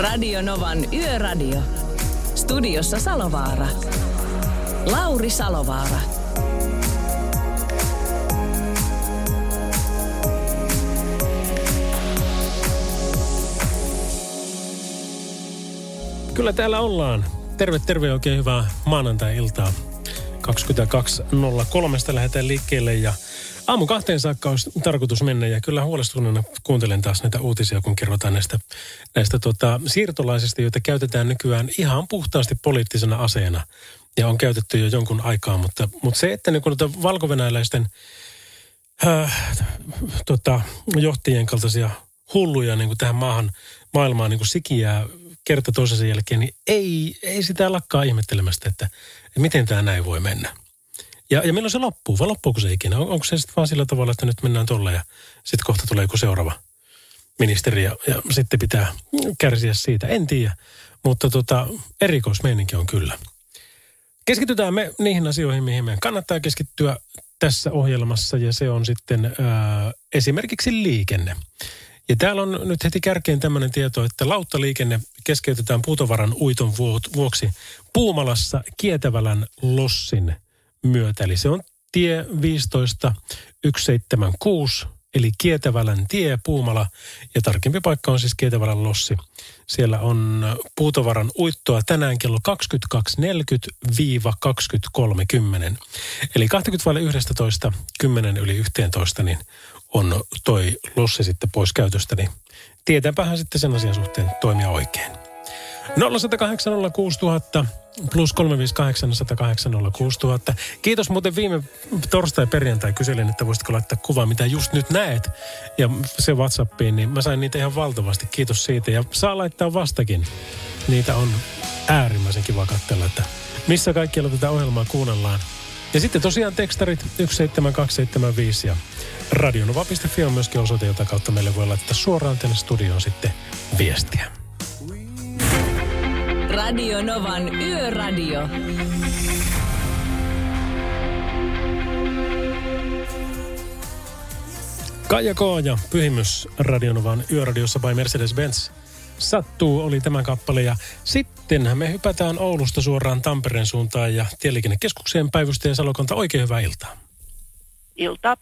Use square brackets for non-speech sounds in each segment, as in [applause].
Radio Novan Yöradio. Studiossa Salovaara. Lauri Salovaara. Kyllä täällä ollaan. Terve, terve oikein hyvää maanantai-iltaa. 22.03 lähdetään liikkeelle ja aamu kahteen saakka olisi tarkoitus mennä ja kyllä huolestuneena kuuntelen taas näitä uutisia, kun kerrotaan näistä, näistä tota, siirtolaisista, joita käytetään nykyään ihan puhtaasti poliittisena aseena ja on käytetty jo jonkun aikaa, mutta, mutta se, että niin kun valkovenäläisten äh, tota, johtajien kaltaisia hulluja niin kuin tähän maahan, maailmaan niin sikiää kerta toisensa jälkeen, niin ei, ei sitä lakkaa ihmettelemästä, että, että miten tämä näin voi mennä. Ja, ja milloin se loppuu? Vai loppuuko se ikinä? On, onko se sitten vaan sillä tavalla, että nyt mennään tolle ja sitten kohta tulee joku seuraava ministeri ja, ja sitten pitää kärsiä siitä? En tiedä, mutta tota, erikoismeininki on kyllä. Keskitytään me niihin asioihin, mihin meidän kannattaa keskittyä tässä ohjelmassa ja se on sitten ää, esimerkiksi liikenne. Ja täällä on nyt heti kärkeen tämmöinen tieto, että lauttaliikenne keskeytetään puutovaran uiton vuoksi Puumalassa Kietävälän Lossin myötä. Eli se on tie 15176, eli Kietävälän tie Puumala. Ja tarkempi paikka on siis Kietävälän Lossi. Siellä on puutovaran uittoa tänään kello 22.40-20.30. Eli 20.11, 10 yli 11, niin on toi lossi sitten pois käytöstä, niin tietääpähän sitten sen asian suhteen toimia oikein. 0108 06000 plus 358 108 06000. Kiitos muuten viime torstai-perjantai kyselin, että voisitko laittaa kuvaa, mitä just nyt näet. Ja se Whatsappiin, niin mä sain niitä ihan valtavasti. Kiitos siitä. Ja saa laittaa vastakin. Niitä on äärimmäisen kiva katsella, että missä kaikkialla tätä ohjelmaa kuunnellaan. Ja sitten tosiaan tekstarit 17275 ja radionova.fi on myöskin osoite, jota kautta meille voi laittaa suoraan tänne studioon sitten viestiä. Radio Novan Yöradio. Kaija K. ja Pyhimys Radionovan Yöradiossa by Mercedes-Benz. Sattuu oli tämä kappale ja sitten me hypätään Oulusta suoraan Tampereen suuntaan ja Tieliikennekeskukseen päivystäjä Salokanta. Oikein hyvää iltaa. Ilta.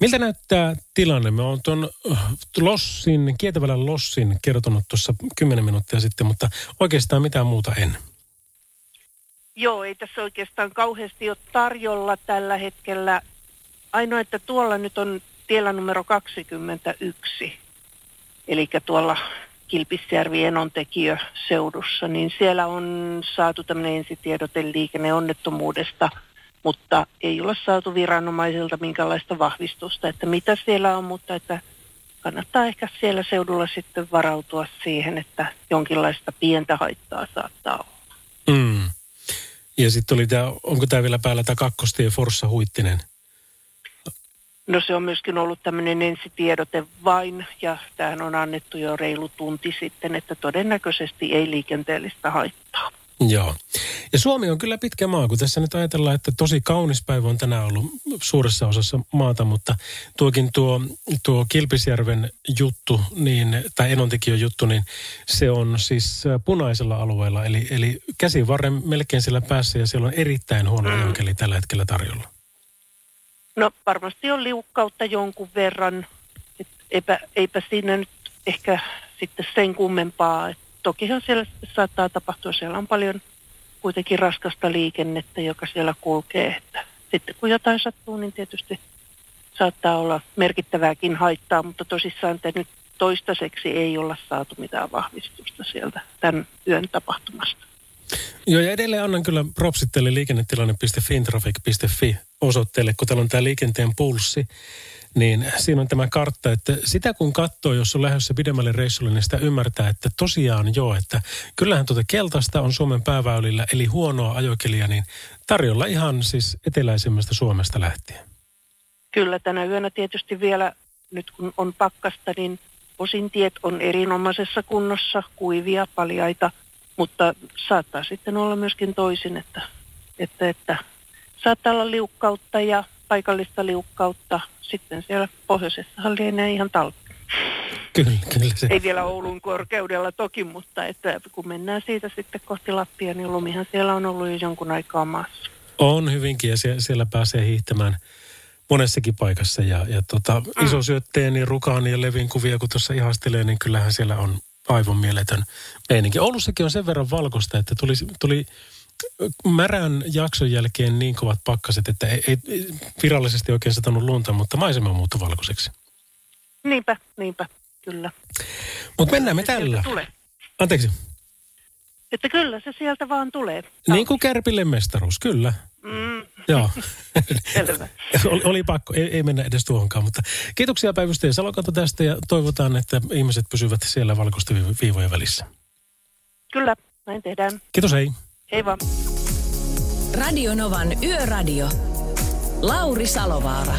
Miltä näyttää tilanne? Me on tuon äh, Lossin, Kietävälän Lossin kertonut tuossa 10 minuuttia sitten, mutta oikeastaan mitään muuta en. Joo, ei tässä oikeastaan kauheasti ole tarjolla tällä hetkellä. Ainoa, että tuolla nyt on tiellä numero 21, eli tuolla Kilpisjärvi Enontekijö seudussa, niin siellä on saatu tämmöinen ensitiedote liikenneonnettomuudesta – mutta ei ole saatu viranomaisilta minkälaista vahvistusta, että mitä siellä on, mutta että kannattaa ehkä siellä seudulla sitten varautua siihen, että jonkinlaista pientä haittaa saattaa olla. Mm. Ja sitten oli tämä, onko tämä vielä päällä tämä kakkostie Forssa Huittinen? No se on myöskin ollut tämmöinen ensitiedote vain, ja tähän on annettu jo reilu tunti sitten, että todennäköisesti ei liikenteellistä haittaa. Joo. Ja Suomi on kyllä pitkä maa, kun tässä nyt ajatellaan, että tosi kaunis päivä on tänään ollut suuressa osassa maata, mutta tuokin tuo, tuo Kilpisjärven juttu, niin, tai Enontekiön juttu, niin se on siis punaisella alueella, eli, eli käsivarren melkein siellä päässä ja siellä on erittäin huono mm. ajonkeli tällä hetkellä tarjolla. No varmasti on liukkautta jonkun verran, et eipä, eipä siinä nyt ehkä sitten sen kummempaa, että tokihan siellä saattaa tapahtua, siellä on paljon kuitenkin raskasta liikennettä, joka siellä kulkee. Että sitten kun jotain sattuu, niin tietysti saattaa olla merkittävääkin haittaa, mutta tosissaan te nyt toistaiseksi ei olla saatu mitään vahvistusta sieltä tämän yön tapahtumasta. Joo, ja edelleen annan kyllä propsitteille liikennetilanne.fintraffic.fi osoitteelle, kun täällä on tämä liikenteen pulssi niin siinä on tämä kartta, että sitä kun katsoo, jos on lähdössä pidemmälle reissulle, niin sitä ymmärtää, että tosiaan joo, että kyllähän tuota keltaista on Suomen pääväylillä, eli huonoa ajokelia, niin tarjolla ihan siis eteläisemmästä Suomesta lähtien. Kyllä, tänä yönä tietysti vielä, nyt kun on pakkasta, niin osin tiet on erinomaisessa kunnossa, kuivia, paljaita, mutta saattaa sitten olla myöskin toisin, että, että, että saattaa olla liukkautta ja paikallista liukkautta. Sitten siellä pohjoisessahan lienee ihan talvi. Kyllä, kyllä se. Ei vielä Oulun korkeudella toki, mutta että kun mennään siitä sitten kohti Lappia, niin lumihan siellä on ollut jo jonkun aikaa maassa. On hyvinkin ja sie- siellä pääsee hiihtämään monessakin paikassa. Ja, ja tota, Mm. iso syötteen niin rukaan ja levin kuvia, kun tuossa ihastelee, niin kyllähän siellä on aivan mieletön meininki. Oulussakin on sen verran valkoista, että tuli, tuli märän jakson jälkeen niin kovat pakkaset, että ei, ei virallisesti oikein satanut lunta, mutta maisema muuttui valkoiseksi. Niinpä, niinpä, kyllä. Mutta mennään me tällä. Tulee. Anteeksi. Että kyllä se sieltä vaan tulee. Niin kuin Kärpille mestaruus, kyllä. Mm, Joo. [laughs] oli, oli pakko, ei, ei mennä edes tuohonkaan, mutta kiitoksia päivystäjä Salokanto tästä ja toivotaan, että ihmiset pysyvät siellä valkoisten viivo- viivojen välissä. Kyllä, näin tehdään. Kiitos, hei. Hei vaan. Radio Novan Yöradio. Lauri Salovaara.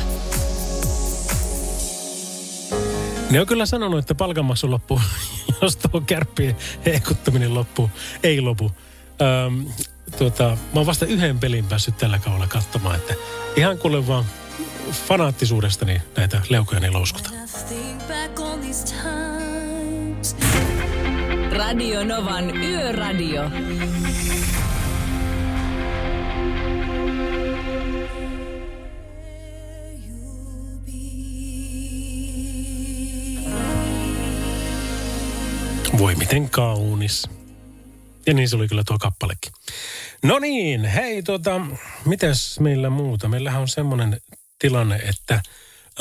Ne on kyllä sanonut, että palkanmaksu loppuu, [laughs] jos tuo kärppien heikuttaminen loppuu. Ei lopu. Öm, tuota, mä oon vasta yhden pelin päässyt tällä kaudella katsomaan, että ihan kuule vaan fanaattisuudestani näitä louskuta. Back on these times. Radio Novan Yöradio. Voi miten kaunis. Ja niin se oli kyllä tuo kappalekin. No niin, hei tota, mitäs meillä muuta? Meillähän on semmoinen tilanne, että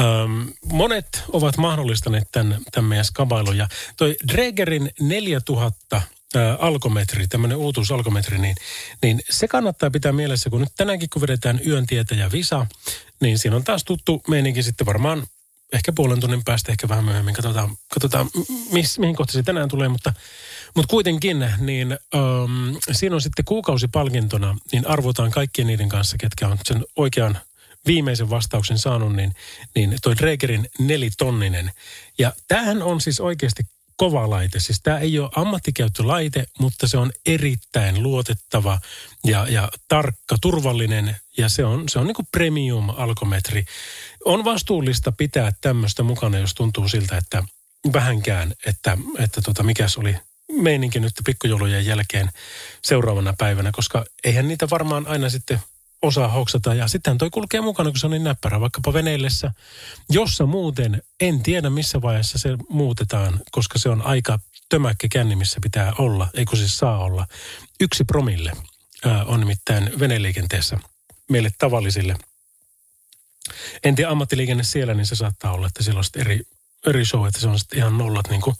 ähm, monet ovat mahdollistaneet tämän, tämän meidän skabailun. Ja toi Dregerin 4000 äh, alkometri, tämmöinen uutuusalkometri, niin, niin se kannattaa pitää mielessä, kun nyt tänäänkin kun vedetään yön tietä ja visa, niin siinä on taas tuttu meininki sitten varmaan ehkä puolen tunnin päästä, ehkä vähän myöhemmin. Katsotaan, katsotaan miss, mihin kohti se tänään tulee, mutta, mutta kuitenkin, niin äm, siinä on sitten kuukausipalkintona, niin arvotaan kaikkien niiden kanssa, ketkä on sen oikean viimeisen vastauksen saanut, niin, niin toi Dregerin nelitonninen. Ja tämähän on siis oikeasti kova laite. Siis tämä ei ole ammattikäyttölaite, mutta se on erittäin luotettava ja, ja tarkka, turvallinen ja se on, se on niin kuin premium-alkometri. On vastuullista pitää tämmöistä mukana, jos tuntuu siltä, että vähänkään, että, että tota, mikäs oli meininki nyt pikkujoulujen jälkeen seuraavana päivänä, koska eihän niitä varmaan aina sitten osaa hoksata. Ja sitten toi kulkee mukana, kun se on niin näppärä, vaikkapa veneillessä, jossa muuten en tiedä missä vaiheessa se muutetaan, koska se on aika tömäkkä känni, missä pitää olla, ei kun siis saa olla. Yksi promille ää, on nimittäin veneliikenteessä meille tavallisille. En tiedä ammattiliikenne siellä, niin se saattaa olla, että siellä on eri, eri show, että se on sitten ihan nollat, niin kuin,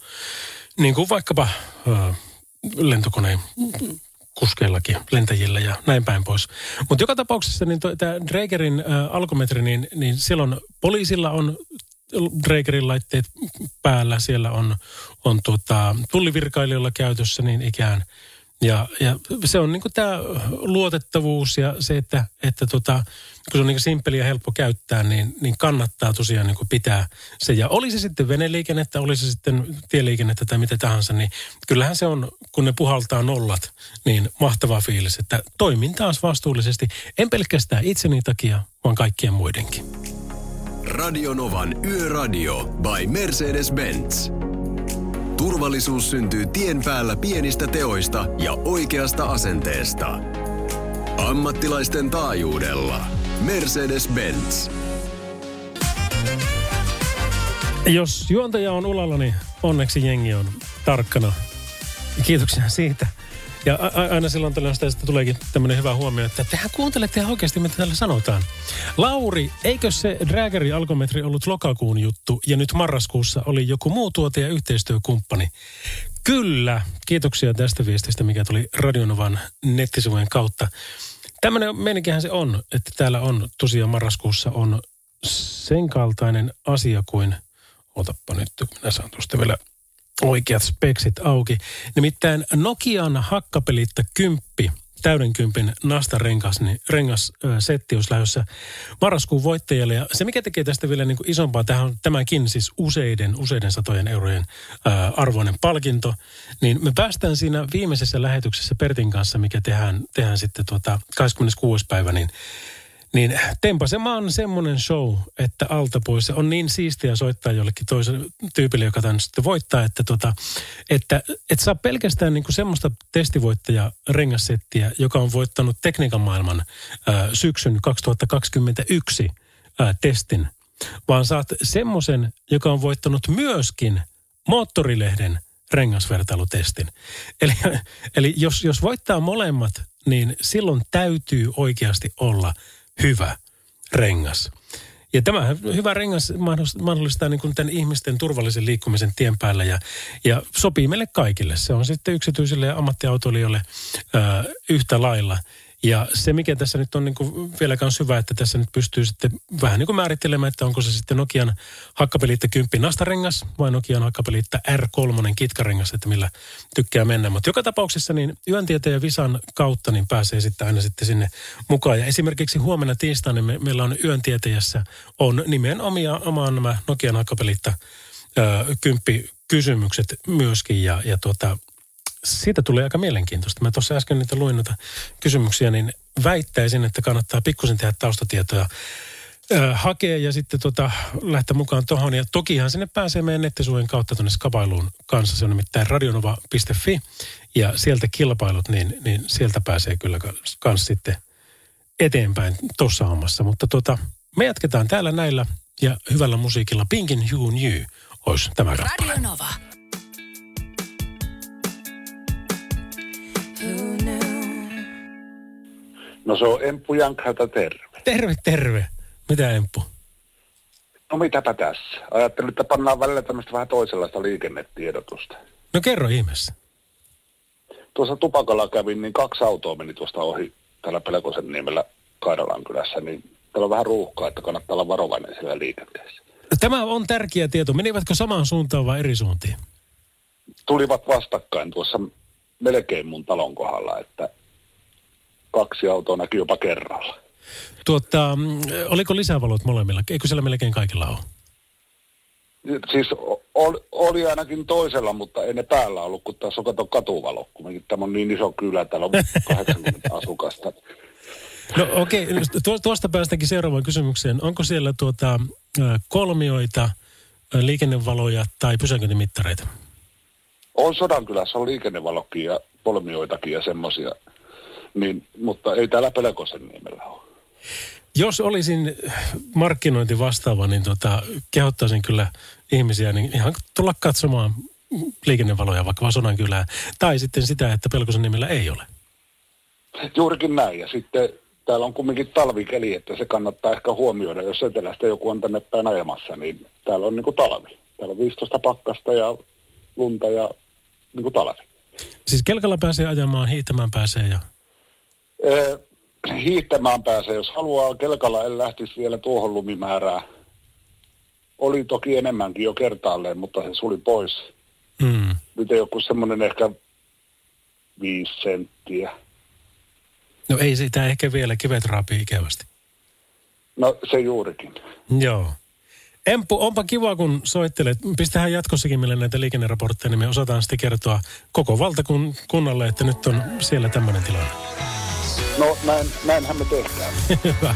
niin kuin vaikkapa ää, lentokoneen kuskeillakin, lentäjillä ja näin päin pois. Mutta joka tapauksessa niin tämä Dragerin ä, alkometri, niin, niin silloin poliisilla on Dragerin laitteet päällä, siellä on, on tuota, tullivirkailijoilla käytössä niin ikään. Ja, ja se on niinku tämä luotettavuus ja se, että, että tota, kun se on niinku simppeli ja helppo käyttää, niin, niin kannattaa tosiaan niinku pitää se. Ja oli se sitten veneliikennettä, oli se sitten tieliikennettä tai mitä tahansa, niin kyllähän se on, kun ne puhaltaa nollat, niin mahtava fiilis, että toimin taas vastuullisesti. En pelkästään itseni takia, vaan kaikkien muidenkin. Radio Novan Yöradio by Mercedes-Benz. Turvallisuus syntyy tien päällä pienistä teoista ja oikeasta asenteesta. Ammattilaisten taajuudella. Mercedes-Benz. Jos juontaja on ulalla, niin onneksi jengi on tarkkana. Kiitoksia siitä. Ja a- aina silloin tällöin sitä tuleekin tämmöinen hyvä huomio, että tehän kuuntelette ihan oikeasti, mitä täällä sanotaan. Lauri, eikö se Drageri alkometri ollut lokakuun juttu ja nyt marraskuussa oli joku muu tuote ja yhteistyökumppani? Kyllä, kiitoksia tästä viestistä, mikä tuli Radionovan nettisivujen kautta. Tämmöinen meininkihän se on, että täällä on tosiaan marraskuussa on sen kaltainen asia kuin, otappa nyt, kun minä saan tuosta vielä oikeat speksit auki. Nimittäin Nokian hakkapelitta kymppi, täyden kympin Nasta rengas, niin rengas ö, setti olisi lähdössä marraskuun voittajalle. Ja se, mikä tekee tästä vielä niin kuin isompaa, tämähän on tämäkin siis useiden, useiden satojen eurojen ö, arvoinen palkinto, niin me päästään siinä viimeisessä lähetyksessä Pertin kanssa, mikä tehdään, tehdään sitten tuota 26. päivä, niin Niin tempasemaan semmoinen show, että alta pois. Se on niin siistiä soittaa jollekin toiselle tyypille, joka tämän sitten voittaa, että, tota, että et saa pelkästään niinku semmoista testivoittaja rengassettiä, joka on voittanut tekniikan maailman ää, syksyn 2021 ää, testin, vaan saat semmoisen, joka on voittanut myöskin moottorilehden rengasvertailutestin. Eli, eli jos, jos voittaa molemmat, niin silloin täytyy oikeasti olla hyvä rengas. Ja tämä hyvä rengas mahdollistaa niin kuin tämän ihmisten turvallisen liikkumisen tien päällä ja, ja sopii meille kaikille. Se on sitten yksityisille ja ammattiautoilijoille ää, yhtä lailla. Ja se, mikä tässä nyt on niin kuin vielä myös hyvä, että tässä nyt pystyy sitten vähän niin kuin määrittelemään, että onko se sitten Nokian hakkapeliittä 10 nastarengas vai Nokian hakkapeliittä R3 kitkarengas, että millä tykkää mennä. Mutta joka tapauksessa niin yöntieteen ja Visan kautta niin pääsee sitten aina sitten sinne mukaan. Ja esimerkiksi huomenna tiistaina me, meillä on yöntietäjässä on nimenomaan omaan nämä Nokian hakkapeliittä kymppi kysymykset myöskin ja, ja tuota, siitä tulee aika mielenkiintoista. Mä tuossa äsken niitä luin noita kysymyksiä, niin väittäisin, että kannattaa pikkusen tehdä taustatietoja hakea ja sitten tota, lähteä mukaan tuohon. Ja tokihan sinne pääsee meidän nettisuojen kautta tuonne skapailuun kanssa. Se on nimittäin radionova.fi ja sieltä kilpailut, niin, niin sieltä pääsee kyllä kans sitten eteenpäin tuossa hommassa. Mutta tota, me jatketaan täällä näillä ja hyvällä musiikilla. Pinkin Hugh New olisi tämä kappale. Radio Nova. No se on Emppu Jankhältä terve. Terve, terve. Mitä Emppu? No mitäpä tässä. Ajattelin, että pannaan välillä tämmöistä vähän toisenlaista liikennetiedotusta. No kerro ihmeessä. Tuossa Tupakalla kävin, niin kaksi autoa meni tuosta ohi täällä Pelkosen niemellä Kaidalan kylässä, niin täällä on vähän ruuhkaa, että kannattaa olla varovainen siellä liikenteessä. Tämä on tärkeä tieto. Menivätkö samaan suuntaan vai eri suuntiin? Tulivat vastakkain tuossa melkein mun talon kohdalla, että kaksi autoa näkyy jopa kerralla. Tuota, oliko lisävalot molemmilla? Eikö siellä melkein kaikilla ole? Siis oli, oli ainakin toisella, mutta ei ne päällä ollut, kun tässä on kato katuvalo. Kun tämä on niin iso kylä, täällä on [laughs] 80 asukasta. No okei, okay. tuosta päästäänkin seuraavaan kysymykseen. Onko siellä tuota, kolmioita, liikennevaloja tai pysäköintimittareita? On Sodankylässä, on liikennevalokin ja kolmioitakin ja semmoisia. Niin, mutta ei täällä Pelkosen nimellä ole. Jos olisin markkinointi vastaava, niin tota, kehottaisin kyllä ihmisiä niin ihan tulla katsomaan liikennevaloja vaikka Vasonan kylään. Tai sitten sitä, että Pelkosen nimellä ei ole. Juurikin näin. Ja sitten täällä on kumminkin talvikeli, että se kannattaa ehkä huomioida. Jos etelästä joku on tänne päin ajamassa, niin täällä on niin kuin talvi. Täällä on 15 pakkasta ja lunta ja niin kuin talvi. Siis kelkalla pääsee ajamaan, hiihtämään pääsee ja... Ee, hiihtämään pääsee, jos haluaa kelkalla, en lähtisi vielä tuohon lumimäärään. Oli toki enemmänkin jo kertaalleen, mutta se suli pois. Mm. Nyt ei joku semmoinen ehkä viisi senttiä. No ei sitä ehkä vielä kivet raapii ikävästi. No se juurikin. Joo. Empu, onpa kiva, kun soittelet. Pistähän jatkossakin meille näitä liikenneraportteja, niin me osataan sitten kertoa koko valtakunnalle, että nyt on siellä tämmöinen tilanne. No näin, näinhän me tehdään. [laughs] Hyvä.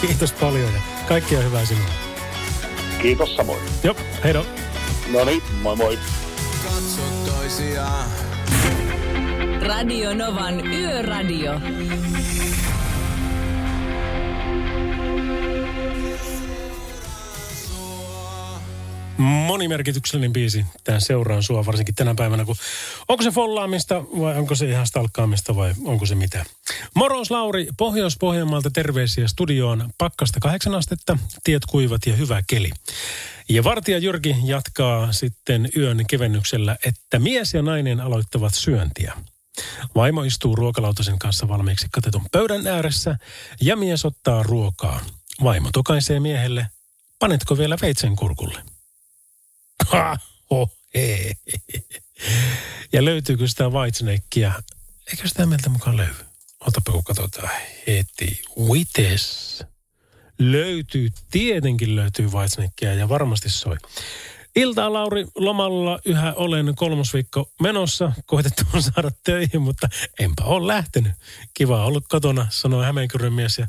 Kiitos paljon ja kaikkia hyvää sinulle. Kiitos samoin. Joo, heido. No niin, moi moi. Katso toisiaan. Radio Novan Yöradio. Monimerkityksellinen biisi. Tämän seuraan sua varsinkin tänä päivänä, kun onko se follaamista vai onko se ihan stalkkaamista vai onko se mitä. Moros Lauri, Pohjois-Pohjanmaalta terveisiä studioon. Pakkasta kahdeksan astetta, tiet kuivat ja hyvä keli. Ja vartija Jyrki jatkaa sitten yön kevennyksellä, että mies ja nainen aloittavat syöntiä. Vaimo istuu ruokalautasen kanssa valmiiksi katetun pöydän ääressä ja mies ottaa ruokaa. Vaimo tokaisee miehelle, panetko vielä veitsen kurkulle? Ha, ho, he. Ja löytyykö sitä whitesnakea? Eikö sitä meiltä mukaan löydy? Otapa kun katsotaan heti. Wites. Löytyy, tietenkin löytyy whitesnakea ja varmasti soi. Iltaa Lauri, lomalla yhä olen kolmosviikko menossa. Koitettu saada töihin, mutta enpä ole lähtenyt. Kiva ollut kotona, sanoi Hämeenkyrön mies ja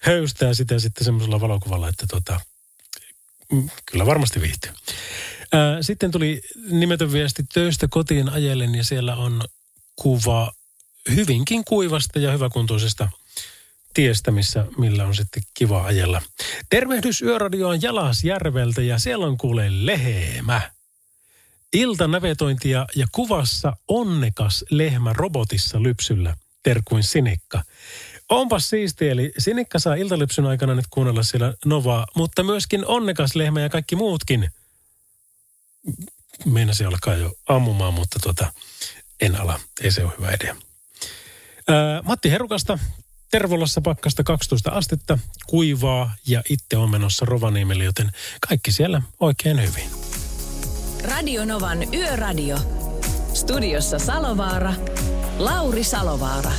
höystää sitä sitten semmoisella valokuvalla, että tota, kyllä varmasti viihtyy. Sitten tuli nimetön viesti töistä kotiin ajellen ja siellä on kuva hyvinkin kuivasta ja hyväkuntoisesta tiestä, missä, millä on sitten kiva ajella. Tervehdys Yöradioon Jalasjärveltä ja siellä on kuule lehmä. Iltanavetointia ja kuvassa onnekas lehmä robotissa lypsyllä, terkuin Sinikka. Onpas siisti, eli Sinikka saa iltalypsyn aikana nyt kuunnella siellä Novaa, mutta myöskin onnekas lehmä ja kaikki muutkin. Meinasi alkaa jo ammumaan, mutta tota, en ala. Ei se ole hyvä idea. Ää, Matti Herukasta, Tervolassa pakkasta 12 astetta, kuivaa ja itse on menossa Rovaniemelle, joten kaikki siellä oikein hyvin. Radio Novan Yöradio. Studiossa Salovaara. Lauri Salovaara.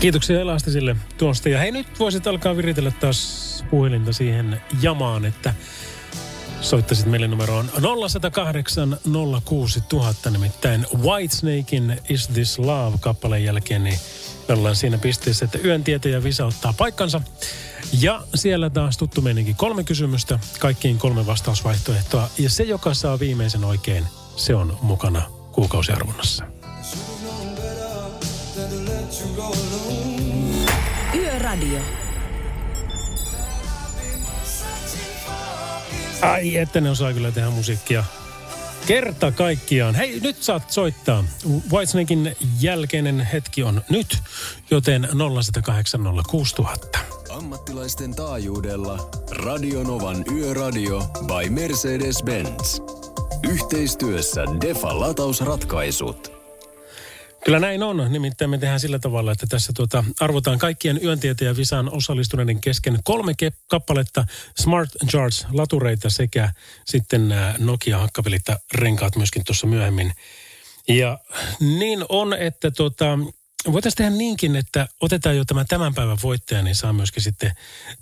Kiitoksia Elastisille tuosta. Ja hei, nyt voisit alkaa viritellä taas puhelinta siihen jamaan, että soittaisit meille numeroon 0108 06000, nimittäin Whitesnakein Is This Love-kappaleen jälkeen, niin me ollaan siinä pisteessä, että yön tietäjä Visa ottaa paikkansa. Ja siellä taas tuttu meininki kolme kysymystä, kaikkiin kolme vastausvaihtoehtoa. Ja se, joka saa viimeisen oikein, se on mukana kuukausiarvonnassa. Yöradio. Ai, että ne osaa kyllä tehdä musiikkia. Kerta kaikkiaan. Hei, nyt saat soittaa. Whitesnakein jälkeinen hetki on nyt, joten 0806000. Ammattilaisten taajuudella Radionovan Yöradio by Mercedes-Benz. Yhteistyössä Defa latausratkaisut. Kyllä näin on. Nimittäin me tehdään sillä tavalla, että tässä tuota, arvotaan kaikkien yöntieteen visaan osallistuneiden kesken kolme ke- kappaletta Smart Charge latureita sekä sitten nämä Nokia hakkapelitta renkaat myöskin tuossa myöhemmin. Ja niin on, että tota, voitaisiin tehdä niinkin, että otetaan jo tämä tämän päivän voittaja, niin saa myöskin sitten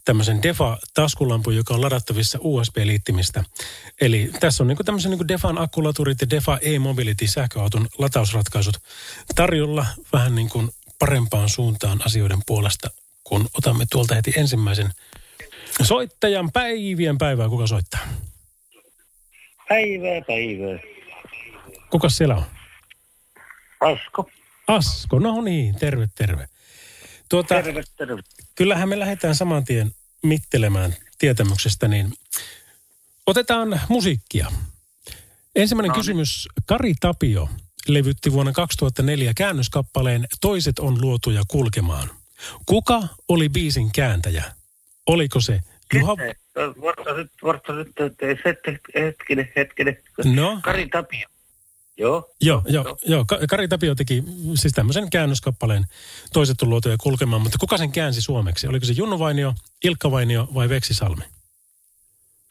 tämmöisen Defa-taskulampun, joka on ladattavissa USB-liittimistä. Eli tässä on niin tämmöisen niin Defan akkulaturit ja Defa e-mobility sähköauton latausratkaisut tarjolla vähän niin kuin parempaan suuntaan asioiden puolesta, kun otamme tuolta heti ensimmäisen soittajan päivien päivää. Kuka soittaa? Päivää, päivää. Kuka siellä on? Asko. Asko, no niin, terve, terve. Tuota, Terve, terve. kyllähän me lähdetään saman tien mittelemään tietämyksestä, niin otetaan musiikkia. Ensimmäinen kysymys. Kari Tapio levytti vuonna 2004 käännöskappaleen Toiset on luotuja kulkemaan. Kuka oli biisin kääntäjä? Oliko se Juha... Varta nyt, varta nyt, hetkinen, hetkinen. No, Kari Tapio. Joo. joo, joo, joo. Ka- Kari Tapio teki siis tämmöisen käännöskappaleen Toiset on luotuja kulkemaan, mutta kuka sen käänsi suomeksi? Oliko se Junnu Vainio, Ilkka Vainio vai Veksi Salmi?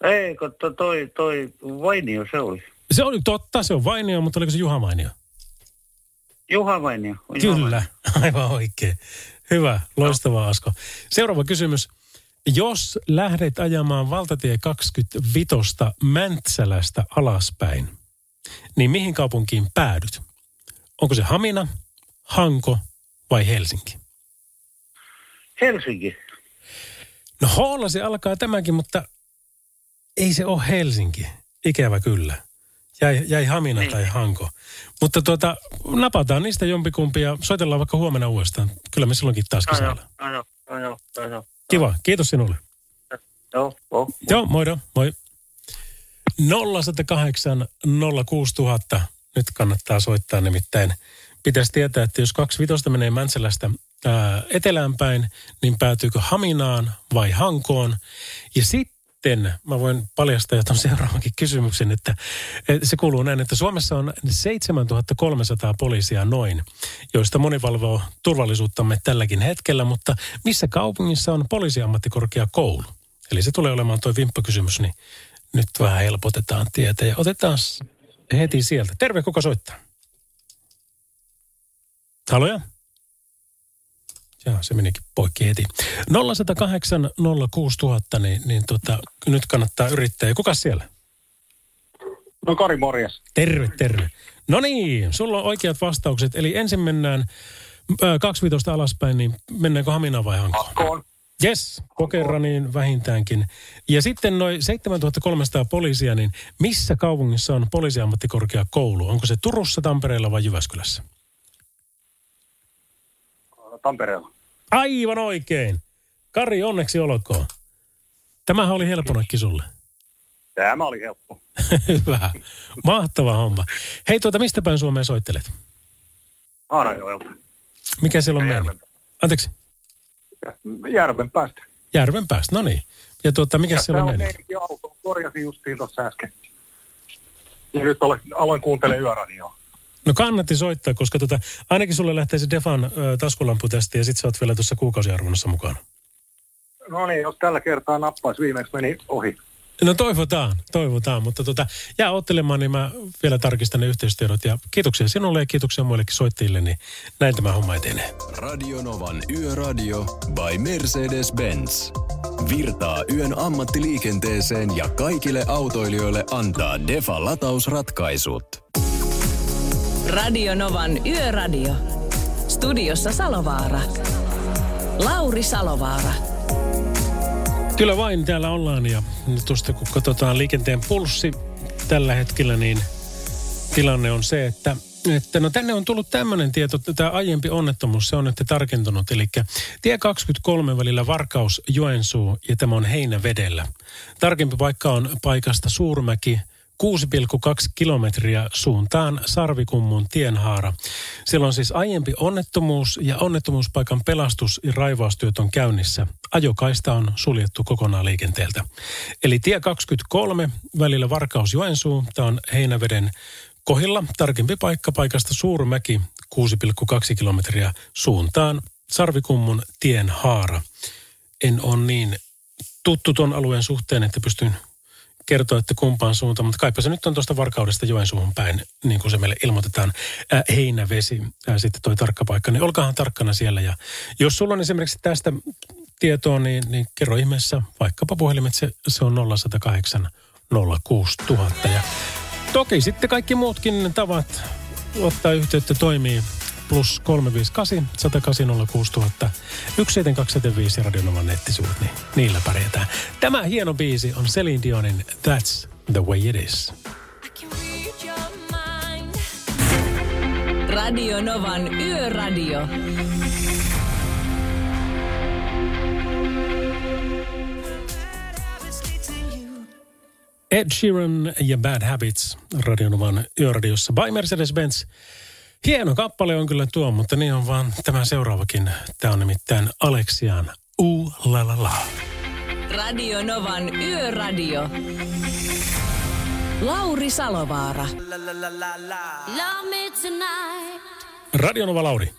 Ei, kun to- toi, toi Vainio se oli. Se oli totta, se on Vainio, mutta oliko se Juha Vainio? Juha Vainio. Juha Kyllä, [laughs] aivan oikein. Hyvä, loistavaa Asko. Seuraava kysymys. Jos lähdet ajamaan valtatie 25 Mäntsälästä alaspäin, niin mihin kaupunkiin päädyt? Onko se Hamina, Hanko vai Helsinki? Helsinki. No Hoolla se alkaa tämäkin, mutta ei se ole Helsinki. Ikävä kyllä. Jäi, jäi Hamina Niin. tai Hanko. Mutta tuota, napataan niistä jompikumpi ja soitellaan vaikka huomenna uudestaan. Kyllä me silloinkin taas Ajo, kisaillaan. ajo, ajo, ajo. Kiva, kiitos sinulle. Joo, joo. Joo, moido, moi. 0108 06000. Nyt kannattaa soittaa nimittäin. Pitäisi tietää, että jos 25 menee Mäntsälästä ää, niin päätyykö Haminaan vai Hankoon? Ja sitten mä voin paljastaa jo ton seuraavankin kysymyksen, että se kuuluu näin, että Suomessa on 7300 poliisia noin, joista moni valvoo turvallisuuttamme tälläkin hetkellä, mutta missä kaupungissa on poliisiammattikorkeakoulu? Eli se tulee olemaan tuo vimppakysymys, niin nyt vähän helpotetaan tietä ja otetaan heti sieltä. Terve, kuka soittaa? Haloja? Joo, se menikin poikki heti. 0108 06000, niin, niin tota, nyt kannattaa yrittää. Ja kuka siellä? No Kari, morjes. Terve, terve. No niin, sulla on oikeat vastaukset. Eli ensin mennään ö, alaspäin, niin mennäänkö Haminaan vai Hankoon? Hakkoon. Yes, pokeraniin vähintäänkin. Ja sitten noin 7300 poliisia, niin missä kaupungissa on poliisiammattikorkeakoulu? Onko se Turussa, Tampereella vai Jyväskylässä? Tampereella. Aivan oikein. Kari, onneksi olkoon. Tämähän oli helppo nakki sulle. Tämä oli helppo. [laughs] Hyvä. Mahtava homma. Hei, tuota, mistä päin Suomeen soittelet? Haanajoelta. Mikä siellä on mennyt? Anteeksi, järven päästä. järven päästä. No niin. Ja tuota, mikä siellä on meidänkin auto. Korjasin justiin tuossa äsken. Ja nyt olen, aloin kuuntelemaan yöradioa. No kannatti soittaa, koska tota, ainakin sulle lähtee se Defan ö, taskulamputesti ja sit sä oot vielä tuossa kuukausiarvonnassa mukana. No niin, jos tällä kertaa nappaisi, viimeksi meni ohi. No toivotaan, toivotaan, mutta tota, jää ottelemaan, niin mä vielä tarkistan ne yhteystiedot ja kiitoksia sinulle ja kiitoksia muillekin soittajille, niin näin tämä homma etenee. Radionovan Yöradio by Mercedes-Benz. Virtaa yön ammattiliikenteeseen ja kaikille autoilijoille antaa Defa latausratkaisut. Radio Novan Yöradio. Studiossa Salovaara. Lauri Salovaara. Kyllä vain täällä ollaan ja nyt tuosta kun katsotaan liikenteen pulssi tällä hetkellä, niin tilanne on se, että että no tänne on tullut tämmöinen tieto, että tämä aiempi onnettomuus, se on nyt tarkentunut. Eli tie 23 välillä Varkaus, Joensuu ja tämä on Heinävedellä. Tarkempi paikka on paikasta Suurmäki, 6,2 kilometriä suuntaan Sarvikummun tienhaara. Siellä on siis aiempi onnettomuus ja onnettomuuspaikan pelastus- ja raivaustyöt on käynnissä. Ajokaista on suljettu kokonaan liikenteeltä. Eli tie 23 välillä Varkaus-Joensuu, tämä on Heinäveden kohdilla. Tarkempi paikka paikasta Suurmäki, 6,2 kilometriä suuntaan Sarvikummun tienhaara. En ole niin tuttu ton alueen suhteen, että pystyn kertoa, että kumpaan suuntaan, mutta kaipa se nyt on tuosta Varkaudesta Joensuuhun päin, niin kuin se meille ilmoitetaan, ää, Heinävesi, ää, sitten toi tarkka paikka, niin olkaahan tarkkana siellä. Ja jos sulla on esimerkiksi tästä tietoa, niin, niin kerro ihmeessä vaikkapa puhelimitse, se on 0108 06000. Ja toki sitten kaikki muutkin tavat ottaa yhteyttä toimii plus 358 108 06000 17275 ja Radionovan nettisivut, niin niillä pärjätään. Tämä hieno biisi on Celine Dionin That's the way it is. Radio Novan Yöradio. Ed Sheeran ja Bad Habits Radionovan yöradiossa by Mercedes-Benz. Hieno kappale on kyllä tuo, mutta niin on vaan tämä seuraavakin. Tämä on nimittäin Alexian U la la la. Radio Novan Yöradio. Lauri Salovaara. Love me tonight. Radionova Lauri.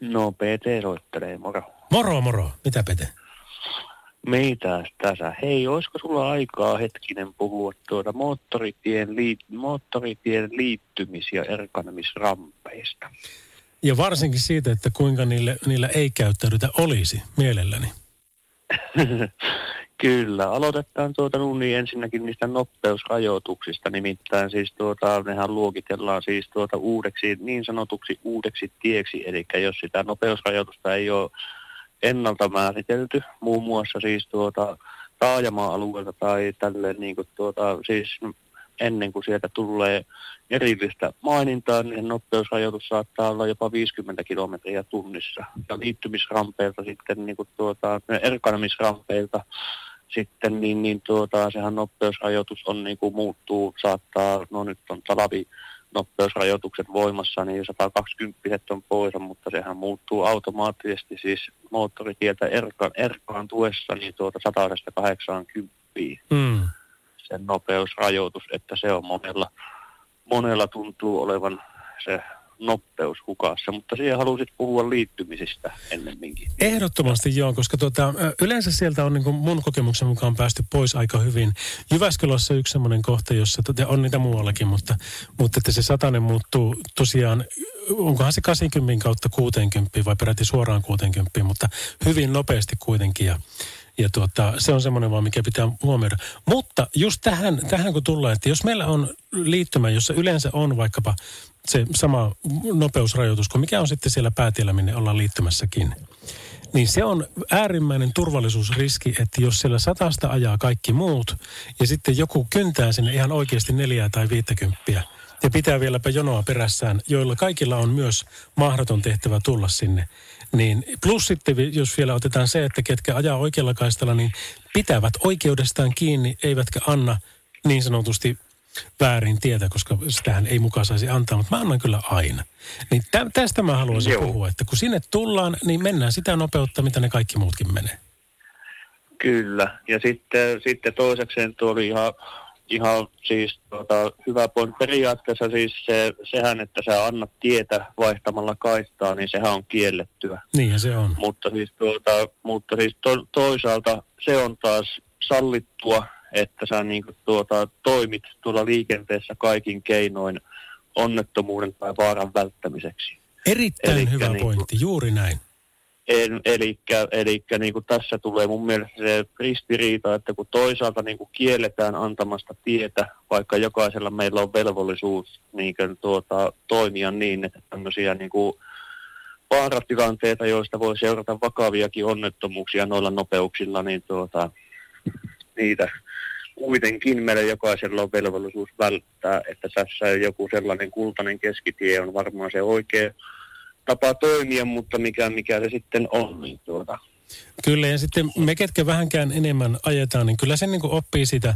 No, PT soittelee, moro. Moro moro. Mitä Pete? Mitäs tässä? Hei, olisiko sulla aikaa hetkinen puhua tuota moottoritien, liit, moottoritien liittymis- ja erkanemisrampeista? Ja varsinkin siitä, että kuinka niille, niillä ei käyttäydytä olisi mielelläni. [laughs] Kyllä, aloitetaan tuota nun niin ensinnäkin niistä nopeusrajoituksista, nimittäin siis tuota, nehän luokitellaan siis tuota uudeksi, niin sanotuksi uudeksi tieksi, eli jos sitä nopeusrajoitusta ei ole ennalta määritelty, muun muassa siis tuota taajama-alueelta tai tälleen niin kuin tuota, siis ennen kuin sieltä tulee erillistä mainintaa, niin nopeusrajoitus saattaa olla jopa 50 kilometriä tunnissa. Ja liittymisrampeilta sitten, niin kuin tuota, erkanemisrampeilta sitten, niin, niin tuota, sehän nopeusrajoitus on niin kuin muuttuu, saattaa, no nyt on talavi nopeusrajoitukset voimassa, niin 120 on pois, mutta sehän muuttuu automaattisesti siis moottoritieltä erkaan, erkaan tuessa niin tuota 180 Mm. sen nopeusrajoitus, että se on monella, monella tuntuu olevan se nopeus hukassa, mutta siihen halusit puhua liittymisistä ennemminkin. Ehdottomasti joo, koska ö, yleensä sieltä on niin kuin mun kokemuksen mukaan päästy pois aika hyvin. Jyväskylässä yksi semmoinen kohta, jossa tota, on niitä muuallakin, mutta, mutta että se satanen muuttuu tosiaan, onkohan se 80 kautta 60 vai peräti suoraan 60, mutta hyvin nopeasti kuitenkin. Ja, Ja tuota, se on semmoinen vaan, mikä pitää huomioida. Mutta just tähän, tähän kun tullaan, että jos meillä on liittymä, jossa yleensä on vaikkapa se sama nopeusrajoitus kuin mikä on sitten siellä päätiellä, minne ollaan liittymässäkin. Niin se on äärimmäinen turvallisuusriski, että jos siellä satasta ajaa kaikki muut ja sitten joku kyntää sinne ihan oikeasti neljää tai viittäkymppiä ja pitää vieläpä jonoa perässään, joilla kaikilla on myös mahdoton tehtävä tulla sinne. Niin plus sitten, jos vielä otetaan se, että ketkä ajaa oikealla kaistalla, niin pitävät oikeudestaan kiinni, eivätkä anna niin sanotusti väärin tietä, koska sitähän ei mukaan saisi antaa, mutta mä annan kyllä aina. Niin tä, tästä mä haluaisin Joo. puhua, että kun sinne tullaan, niin mennään sitä nopeutta, mitä ne kaikki muutkin menee. Kyllä. Ja sitten, sitten toisekseen tuo oli ihan, ihan siis tota, hyvä pointti. Periaatteessa siis se, sehän, että sä annat tietä vaihtamalla kaistaa, niin sehän on kiellettyä. Niinhän se on. Mutta siis, tuota, mutta siis to, toisaalta se on taas sallittua, että sä niin tuota, toimit tuolla liikenteessä kaikin keinoin onnettomuuden tai vaaran välttämiseksi. Erittäin Elikkä hyvä niinku- pointti, juuri näin. Elikkä, elikkä niin kuin tässä tulee mun mielestä se ristiriita, että kun toisaalta niin kuin kielletään antamasta tietä, vaikka jokaisella meillä on velvollisuus niin kuin, tuota, toimia niin, että tämmöisiä niin kuin vaaratilanteita, joista voi seurata vakaviakin onnettomuuksia noilla nopeuksilla, niin tuota, niitä kuitenkin meillä jokaisella on velvollisuus välttää, että tässä joku sellainen kultainen keskitie on varmaan se oikea tapa toimia, mutta mikä, mikä se sitten on, niin tuota, Kyllä, ja sitten me, ketkä vähänkään enemmän ajetaan, niin kyllä sen niin kuin oppii sitä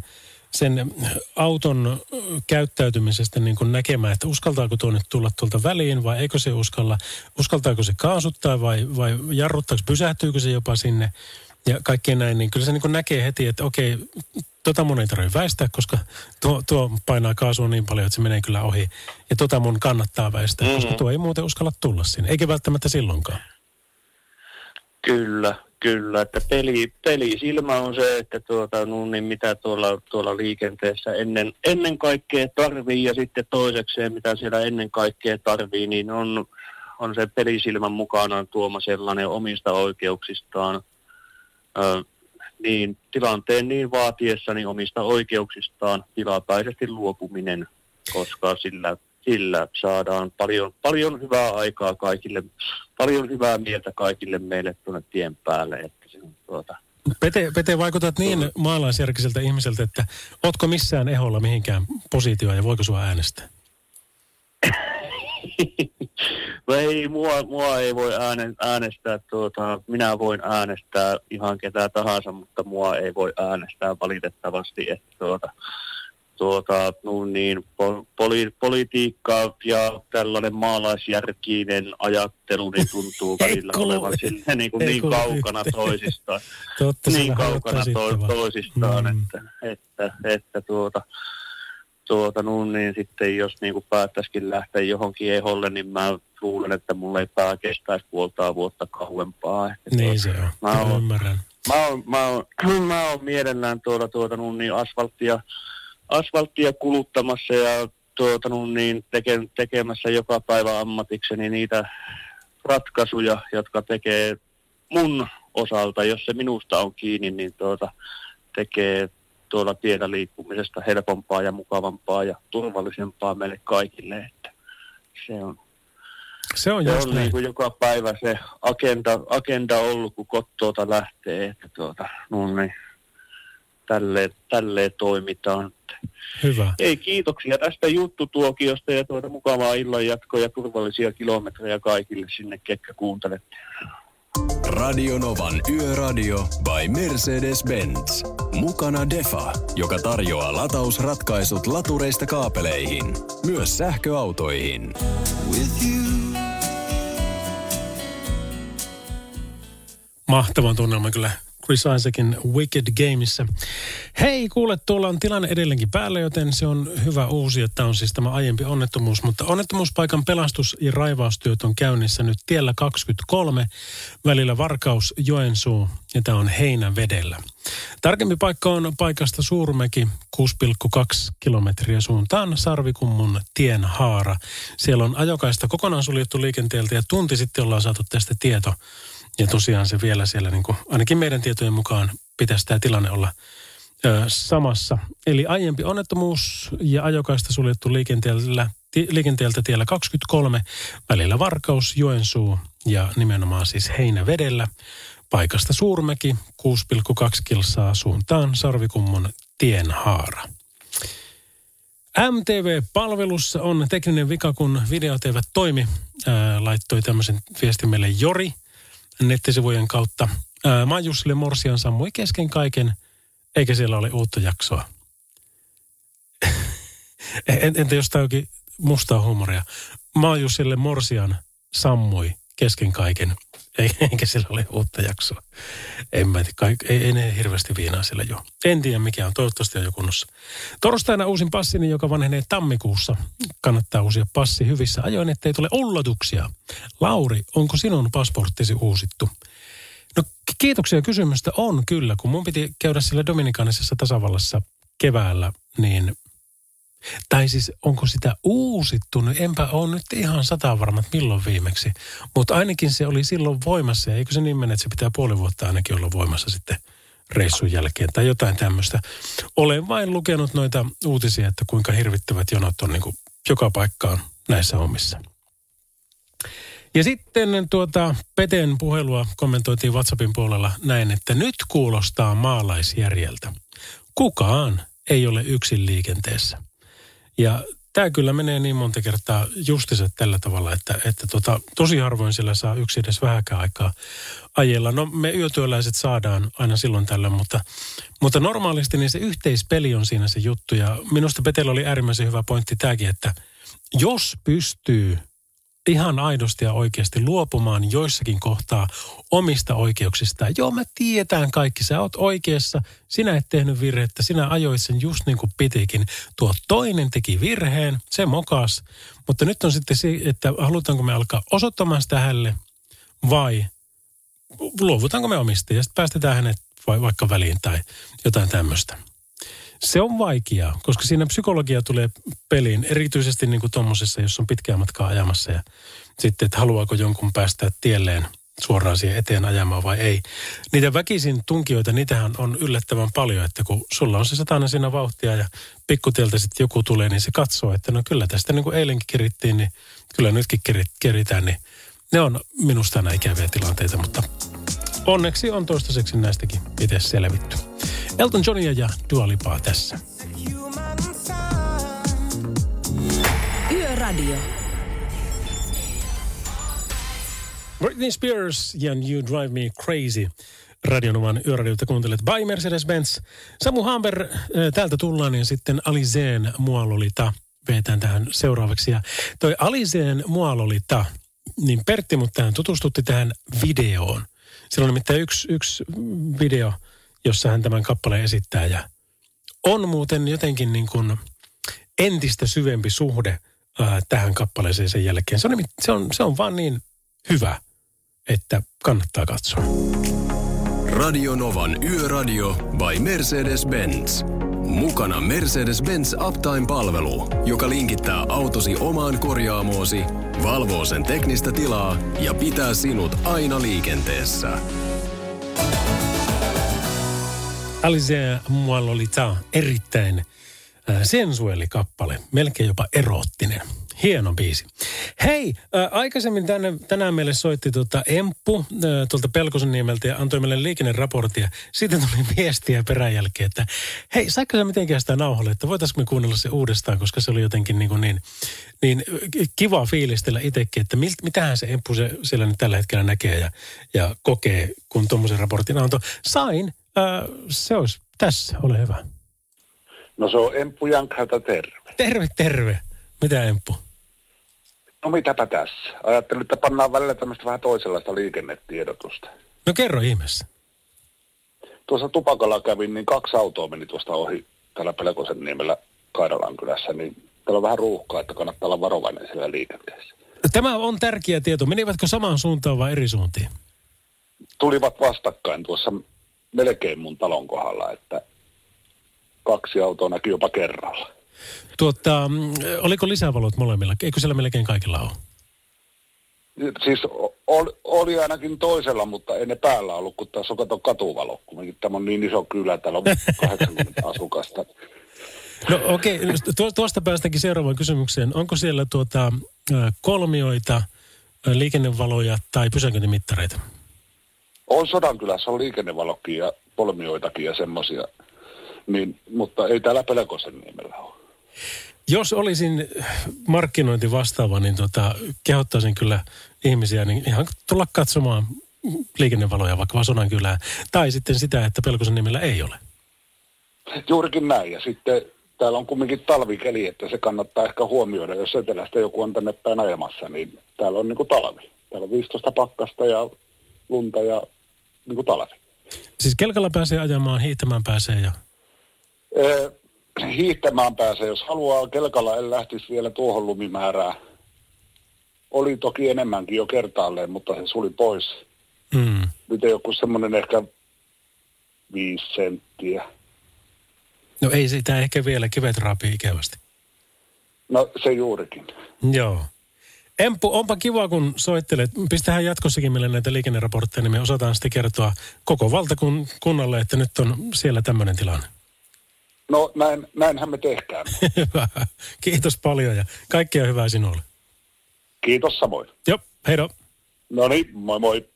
sen auton käyttäytymisestä niin kuin näkemään, että uskaltaako tuo nyt tulla tuolta väliin vai eikö se uskalla, uskaltaako se kaasuttaa vai, vai jarruttaako, pysähtyykö se jopa sinne ja kaikkea näin, niin kyllä se niin näkee heti, että okei, tota mun ei tarvitse väistää, koska tuo, tuo painaa kaasua niin paljon, että se menee kyllä ohi. Ja tota mun kannattaa väistää, mm-hmm. koska tuo ei muuten uskalla tulla sinne, eikä välttämättä silloinkaan. Kyllä, kyllä. Että peli, pelisilmä on se, että tuota, no, niin mitä tuolla, tuolla liikenteessä ennen, ennen kaikkea tarvii ja sitten toisekseen mitä siellä ennen kaikkea tarvii, niin on, on se pelisilmän mukanaan tuoma sellainen omista oikeuksistaan ö, niin tilanteen niin vaatiessa niin omista oikeuksistaan tilapäisesti luopuminen, koska sillä, sillä saadaan paljon, paljon hyvää aikaa kaikille, paljon hyvää mieltä kaikille meille tuonne tien päälle. Että se on tuota, Pete, Pete, vaikutat niin maalaisjärkiseltä ihmiseltä, että ootko missään eholla mihinkään positioon ja voiko sua äänestää? [laughs] No ei, mua, mua ei voi ääne, äänestää, tuota, minä voin äänestää ihan ketä tahansa, mutta mua ei voi äänestää valitettavasti, että tuota, tuota, no niin, po, poli, politiikka ja tällainen maalaisjärkinen ajattelu niin tuntuu [laughs] välillä olevan silleen niin, kuin niin kaukana yhteen. toisistaan. [laughs] Totta, niin kaukana to, toisistaan, Mm. että, että, että tuota, tuota, no, niin sitten jos niin kuin päättäisikin lähteä johonkin eholle, niin mä luulen, että mulla ei pää kestäisi puoltaa vuotta kauempaa. Että Niin tuota, se on, Mä oon, ymmärrän. mä oon, mä oon, [clears throat] mä oon mielellään tuolla tuota, no, niin asfalttia, asfalttia kuluttamassa ja tuota, niin teke, tekemässä joka päivä ammatikseni niitä ratkaisuja, jotka tekee mun osalta, jos se minusta on kiinni, niin tuota, tekee tuolla tiellä liikkumisesta helpompaa ja mukavampaa ja turvallisempaa meille kaikille. Että se on, Se on se just on näin. niin kuin joka päivä se agenda, agenda ollut, kun kottoota lähtee, että tuota, no niin, tälleen, tälleen toimitaan. Hyvä. Ei kiitoksia tästä juttutuokiosta ja tuota mukavaa illan jatkoa ja turvallisia kilometrejä kaikille sinne, ketkä kuuntelette. Radio Novan Yöradio by Mercedes-Benz. Mukana Defa, joka tarjoaa latausratkaisut latureista kaapeleihin, myös sähköautoihin. Mahtavan tunnelma kyllä Chris Isaacin Wicked Gameissa. Hei, kuule, tuolla on tilanne edelleenkin päällä, joten se on hyvä uusi, että on siis tämä aiempi onnettomuus. Mutta onnettomuuspaikan pelastus- ja raivaustyöt on käynnissä nyt tiellä 23 välillä Varkaus Joensuu ja tämä on Heinävedellä. Tarkempi paikka on paikasta Suurmäki 6,2 kilometriä suuntaan Sarvikummun tien haara. Siellä on ajokaista kokonaan suljettu liikenteeltä ja tunti sitten ollaan saatu tästä tieto. Ja tosiaan se vielä siellä niin kuin, ainakin meidän tietojen mukaan pitäisi tämä tilanne olla ö, samassa. Eli aiempi onnettomuus ja ajokaista suljettu liikenteellä, ti, liikenteeltä tiellä 23 välillä Varkaus, Joensuu ja nimenomaan siis Heinävedellä. Paikasta Suurmäki 6,2 kilsaa suuntaan Sarvikummon tienhaara. MTV-palvelussa on tekninen vika, kun videot eivät toimi. Ää, laittoi tämmöisen viestin meille Jori nettisivujen kautta. Ää, Majussille Morsian sammui kesken kaiken, eikä siellä ole uutta jaksoa. [laughs] Entä jos tämä onkin mustaa huumoria? Maajussille Morsian sammui kesken kaiken, eikä sillä ole uutta jaksoa. En mä tiedä, ei, ei ne hirveästi viinaa sillä jo. En tiedä mikä on, toivottavasti on jo kunnossa. Torstaina uusin passini, joka vanhenee tammikuussa. Kannattaa uusia passi hyvissä ajoin, ettei tule ullatuksia. Lauri, onko sinun pasporttisi uusittu? No kiitoksia kysymystä on kyllä, kun mun piti käydä sillä Dominikaanisessa tasavallassa keväällä, niin tai siis onko sitä uusittu, niin enpä ole nyt ihan sata varma, että milloin viimeksi. Mutta ainakin se oli silloin voimassa eikö se niin mene, että se pitää puoli vuotta ainakin olla voimassa sitten reissun jälkeen tai jotain tämmöistä. Olen vain lukenut noita uutisia, että kuinka hirvittävät jonot on niin kuin joka paikkaan näissä hommissa. Ja sitten tuota Peten puhelua kommentoitiin WhatsAppin puolella näin, että nyt kuulostaa maalaisjärjeltä. Kukaan ei ole yksin liikenteessä. Ja tämä kyllä menee niin monta kertaa justiset tällä tavalla, että, että tota, tosi harvoin sillä saa yksi edes vähäkään aikaa ajella. No me yötyöläiset saadaan aina silloin tällöin, mutta, mutta normaalisti niin se yhteispeli on siinä se juttu. Ja minusta Petel oli äärimmäisen hyvä pointti tämäkin, että jos pystyy ihan aidosti ja oikeasti luopumaan joissakin kohtaa omista oikeuksista. Joo, mä tietään kaikki. Sä oot oikeassa. Sinä et tehnyt virhettä. Sinä ajoit sen just niin kuin pitikin. Tuo toinen teki virheen. Se mokas. Mutta nyt on sitten se, että halutaanko me alkaa osoittamaan sitä hälle vai luovutaanko me omista ja sitten päästetään hänet vai vaikka väliin tai jotain tämmöistä. Se on vaikeaa, koska siinä psykologia tulee peliin, erityisesti niin kuin tuommoisessa, jos on pitkää matkaa ajamassa ja sitten, että haluaako jonkun päästä tielleen suoraan siihen eteen ajamaan vai ei. Niitä väkisin tunkijoita, niitähän on yllättävän paljon, että kun sulla on se satana siinä vauhtia ja pikkutieltä sitten joku tulee, niin se katsoo, että no kyllä tästä niin kuin eilenkin kerittiin, niin kyllä nytkin keritään, niin ne on minusta näin ikäviä tilanteita, mutta onneksi on toistaiseksi näistäkin itse selvitty. Elton Johnia ja Dua Lipaa tässä. Yöradio. Britney Spears ja You Drive Me Crazy. Radionovan yöradiota kuuntelet by Mercedes-Benz. Samu Hamber, täältä tullaan ja sitten Alizeen Mualolita vetään tähän seuraavaksi. Ja toi Alizeen Mualolita, niin Pertti mut tähän tutustutti tähän videoon. Siellä on nimittäin yksi, yksi video, jossa hän tämän kappaleen esittää ja on muuten jotenkin niin kuin entistä syvempi suhde ää, tähän kappaleeseen sen jälkeen. Se on, se, on, se on vaan niin hyvä, että kannattaa katsoa. Radio Novan Yöradio by Mercedes-Benz. Mukana Mercedes-Benz Uptime-palvelu, joka linkittää autosi omaan korjaamoosi, valvoo sen teknistä tilaa ja pitää sinut aina liikenteessä. Alice Muallolita, erittäin äh, sensuelli kappale, melkein jopa eroottinen. Hieno biisi. Hei, äh, aikaisemmin tänne, tänään meille soitti tuota Emppu äh, tuolta Pelkosen niemeltä ja antoi meille liikenneraporttia. Sitten tuli [laughs] viestiä peräjälkeen, että hei, saiko sä mitenkään sitä nauhalle, että voitaisiinko me kuunnella se uudestaan, koska se oli jotenkin niin, kuin niin, niin kiva fiilistellä itsekin, että mit, mitähän se Emppu se, siellä nyt tällä hetkellä näkee ja, ja kokee, kun tuommoisen raportin antoi. Sain, äh, se olisi tässä, ole hyvä. No se on Emppu Jankhältä terve. Terve, terve. Mitä Emppu? No mitäpä tässä. Ajattelin, että pannaan välillä tämmöistä vähän toisenlaista liikennetiedotusta. No kerro ihmeessä. Tuossa tupakalla kävin, niin kaksi autoa meni tuosta ohi täällä Pelkosen niemellä Kaidalan kylässä, niin täällä on vähän ruuhkaa, että kannattaa olla varovainen siellä liikenteessä. Tämä on tärkeä tieto. Menivätkö samaan suuntaan vai eri suuntiin? Tulivat vastakkain tuossa melkein mun talon kohdalla, että kaksi autoa näkyy jopa kerralla. Tuota, oliko lisävalot molemmilla? Eikö siellä melkein kaikilla ole? Siis oli, oli ainakin toisella, mutta ei ne päällä ollut, kun tässä on kato katuvalo. Kuitenkin tämä on niin iso kylä, täällä on [laughs] 80 asukasta. No okei, okay. tuosta päästäkin seuraavaan kysymykseen. Onko siellä tuota, kolmioita, liikennevaloja tai pysäköintimittareita? On Sodankylässä, on liikennevalokin ja polmioitakin ja semmoisia, niin, mutta ei täällä Pelkosen nimellä ole. Jos olisin markkinointi vastaava, niin tota, kehottaisin kyllä ihmisiä niin ihan tulla katsomaan liikennevaloja vaikka vaan Sodankylään. Tai sitten sitä, että Pelkosen nimellä ei ole. Juurikin näin. Ja sitten täällä on kumminkin talvikeli, että se kannattaa ehkä huomioida, jos etelästä joku on tänne päin ajamassa, niin täällä on niin kuin talvi. Täällä on 15 pakkasta ja lunta ja niin kuin talvi. Siis kelkalla pääsee ajamaan, hiihtämään pääsee ja... Ee, [clears throat] hiihtämään pääsee, jos haluaa kelkalla, en lähtisi vielä tuohon lumimäärään. Oli toki enemmänkin jo kertaalleen, mutta se suli pois. Mm. Nyt joku semmoinen ehkä viisi senttiä. No ei sitä ehkä vielä kivet raapii ikävästi. No se juurikin. Joo. Empu, onpa kiva, kun soittelet. Pistähän jatkossakin meille näitä liikenneraportteja, niin me osataan sitten kertoa koko valtakunnalle, että nyt on siellä tämmöinen tilanne. No näin, näinhän me tehkään. [laughs] Hyvä. Kiitos paljon ja kaikkea hyvää sinulle. Kiitos samoin. Joo, heido. No niin, moi moi.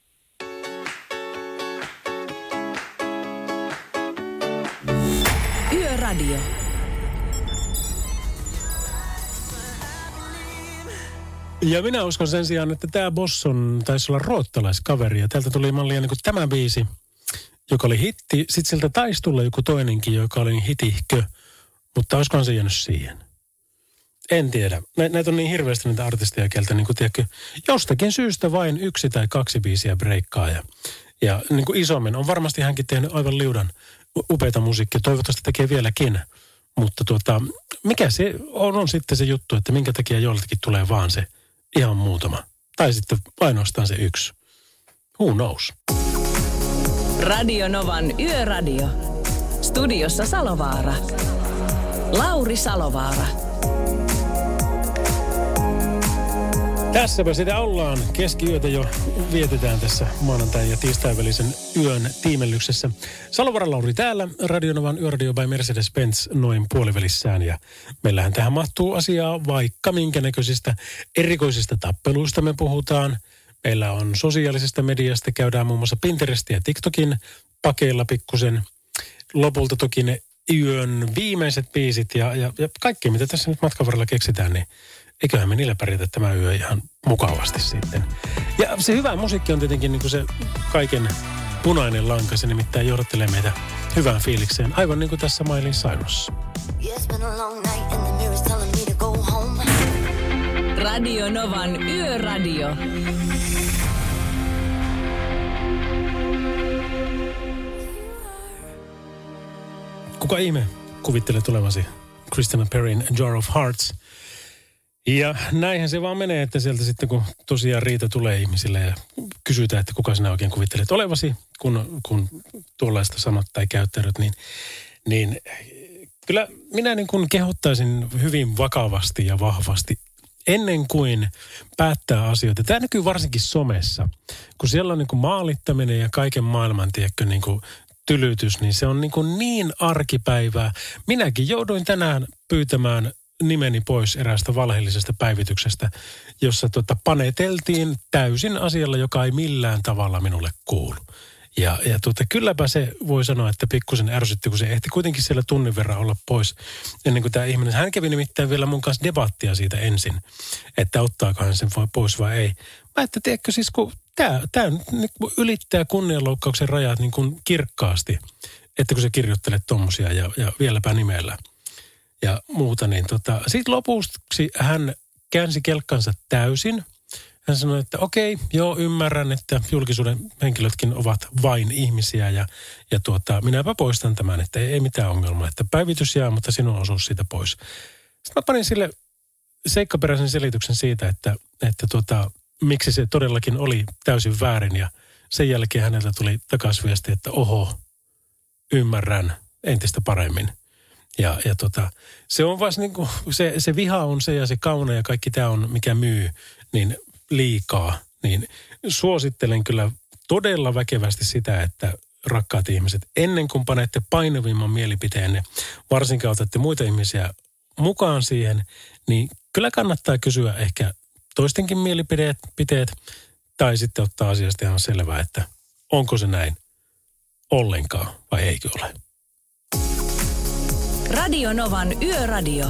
Ja minä uskon sen sijaan, että tämä Bosson taisi olla ruottalaiskaveri. Ja täältä tuli mallia niin kuin tämä biisi, joka oli hitti. Sitten sieltä taisi tulla joku toinenkin, joka oli hitihkö. Mutta olisikohan se jäänyt siihen? En tiedä. Nä, näitä on niin hirveästi näitä artisteja kieltä, niin kuin tiedätkö, jostakin syystä vain yksi tai kaksi biisiä breikkaa. Ja, ja niin kuin isommin on varmasti hänkin tehnyt aivan liudan upeita musiikkia. Toivottavasti tekee vieläkin. Mutta tuota, mikä se on, on sitten se juttu, että minkä takia joltakin tulee vaan se ihan muutama. Tai sitten ainoastaan se yksi. Who knows? Radio Novan Yöradio. Studiossa Salovaara. Lauri Salovaara. Tässäpä sitä ollaan. Keskiyötä jo vietetään tässä maanantain ja tiistain välisen yön tiimellyksessä. Salovara Lauri täällä, Radionovan Yöradio by Mercedes-Benz noin puolivälissään. Ja meillähän tähän mahtuu asiaa vaikka minkä näköisistä erikoisista tappeluista me puhutaan. Meillä on sosiaalisesta mediasta, käydään muun muassa Pinterestin ja TikTokin pakeilla pikkusen. Lopulta toki ne yön viimeiset biisit ja, ja, ja kaikki, mitä tässä nyt matkan varrella keksitään, niin eiköhän me niillä pärjätä tämä yö ihan mukavasti sitten. Ja se hyvä musiikki on tietenkin niin kuin se kaiken punainen lanka, se nimittäin johdattelee meitä hyvään fiilikseen, aivan niin kuin tässä Miley Cyrus. Yeah, it's been a long night and the mirror's telling me to go home. Radio Novan Yöradio. Kuka ihme kuvittelee tulevasi Christina Perrin Jar of Hearts. Ja näinhän se vaan menee, että sieltä sitten kun tosiaan riita tulee ihmisille ja kysytään, että kuka sinä oikein kuvittelet olevasi, kun, kun tuollaista sanot tai käyttäydyt, niin, niin kyllä minä niin kuin kehottaisin hyvin vakavasti ja vahvasti ennen kuin päättää asioita. Tämä näkyy varsinkin somessa, kun siellä on niin kuin maalittaminen ja kaiken maailman, tiedätkö, niin kuin tylytys, niin se on niin, kuin niin arkipäivää. Minäkin jouduin tänään pyytämään nimeni pois eräästä valheellisesta päivityksestä, jossa tota paneteltiin täysin asialla, joka ei millään tavalla minulle kuulu. Ja, ja tuota, kylläpä se voi sanoa, että pikkusen ärsytti, kun se ehti kuitenkin siellä tunnin verran olla pois ennen kuin tämä ihminen. Hän kävi nimittäin vielä mun kanssa debattia siitä ensin, että ottaako hän sen pois vai ei. Mä että tiedätkö siis, kun tämä, tämä ylittää kunnianloukkauksen rajat niin kuin kirkkaasti, että kun sä kirjoittelet tommosia ja, ja vieläpä nimellä ja muuta, niin tota, sitten lopuksi hän käänsi kelkkansa täysin. Hän sanoi, että okei, joo, ymmärrän, että julkisuuden henkilötkin ovat vain ihmisiä ja, ja tuota, minäpä poistan tämän, että ei, ei mitään ongelmaa, että päivitys jää, mutta sinun osuus siitä pois. Sitten mä panin sille seikkaperäisen selityksen siitä, että, että tuota, miksi se todellakin oli täysin väärin ja sen jälkeen häneltä tuli takaisin viesti, että oho, ymmärrän entistä paremmin. Ja, ja tota, se on vasta niin kuin, se, se viha on se ja se kauna ja kaikki tämä on, mikä myy, niin liikaa niin suosittelen kyllä todella väkevästi sitä, että rakkaat ihmiset, ennen kuin panette painavimman mielipiteenne, varsinkin otatte muita ihmisiä mukaan siihen, niin kyllä kannattaa kysyä ehkä toistenkin mielipiteet, piteet, tai sitten ottaa asiasta ihan selvää, että onko se näin ollenkaan vai eikö ole. Radio Novan Yöradio.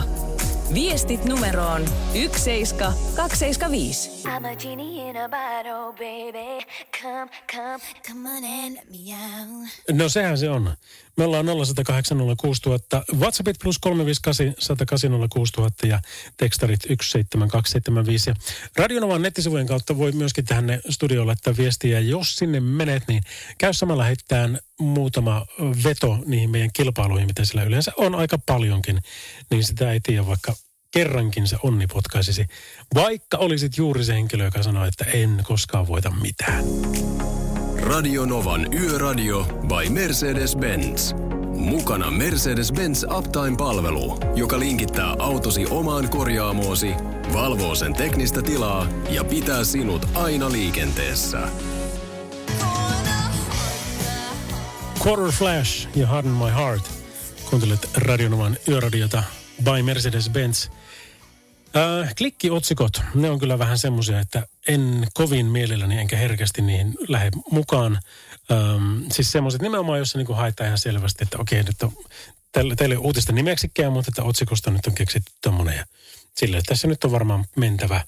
Viestit numeroon 17275. I'm a genie in a bottle, baby. Come, come, come on and let me out. No sehän se on. Me ollaan 0108 06000, WhatsAppit plus 358 108 06000 ja tekstarit 17275. Ja Radionovan nettisivujen kautta voi myöskin tähän studioon laittaa viestiä. Jos sinne menet, niin käy samalla heittämään muutama veto niihin meidän kilpailuihin, mitä sillä yleensä on aika paljonkin. Niin sitä ei tiedä, vaikka kerrankin se onni potkaisisi. Vaikka olisit juuri se henkilö, joka sanoo, että en koskaan voita mitään. Radio Novan Yöradio by Mercedes-Benz. Mukana Mercedes-Benz Uptime-palvelu, joka linkittää autosi omaan korjaamoosi, valvoo sen teknistä tilaa ja pitää sinut aina liikenteessä. Quarter Flash ja Harden My Heart. Kuuntelet Radionovan yöradiota by Mercedes-Benz. Äh, klikkiotsikot, ne on kyllä vähän semmoisia, että en kovin mielelläni enkä herkästi niihin lähde mukaan. Ähm, siis semmoiset nimenomaan, jossa niinku haetaan ihan selvästi, että okei, nyt on, teille, teille ei uutista nimeksikään, mutta että otsikosta nyt on keksitty tommonen ja sille tässä nyt on varmaan mentävä.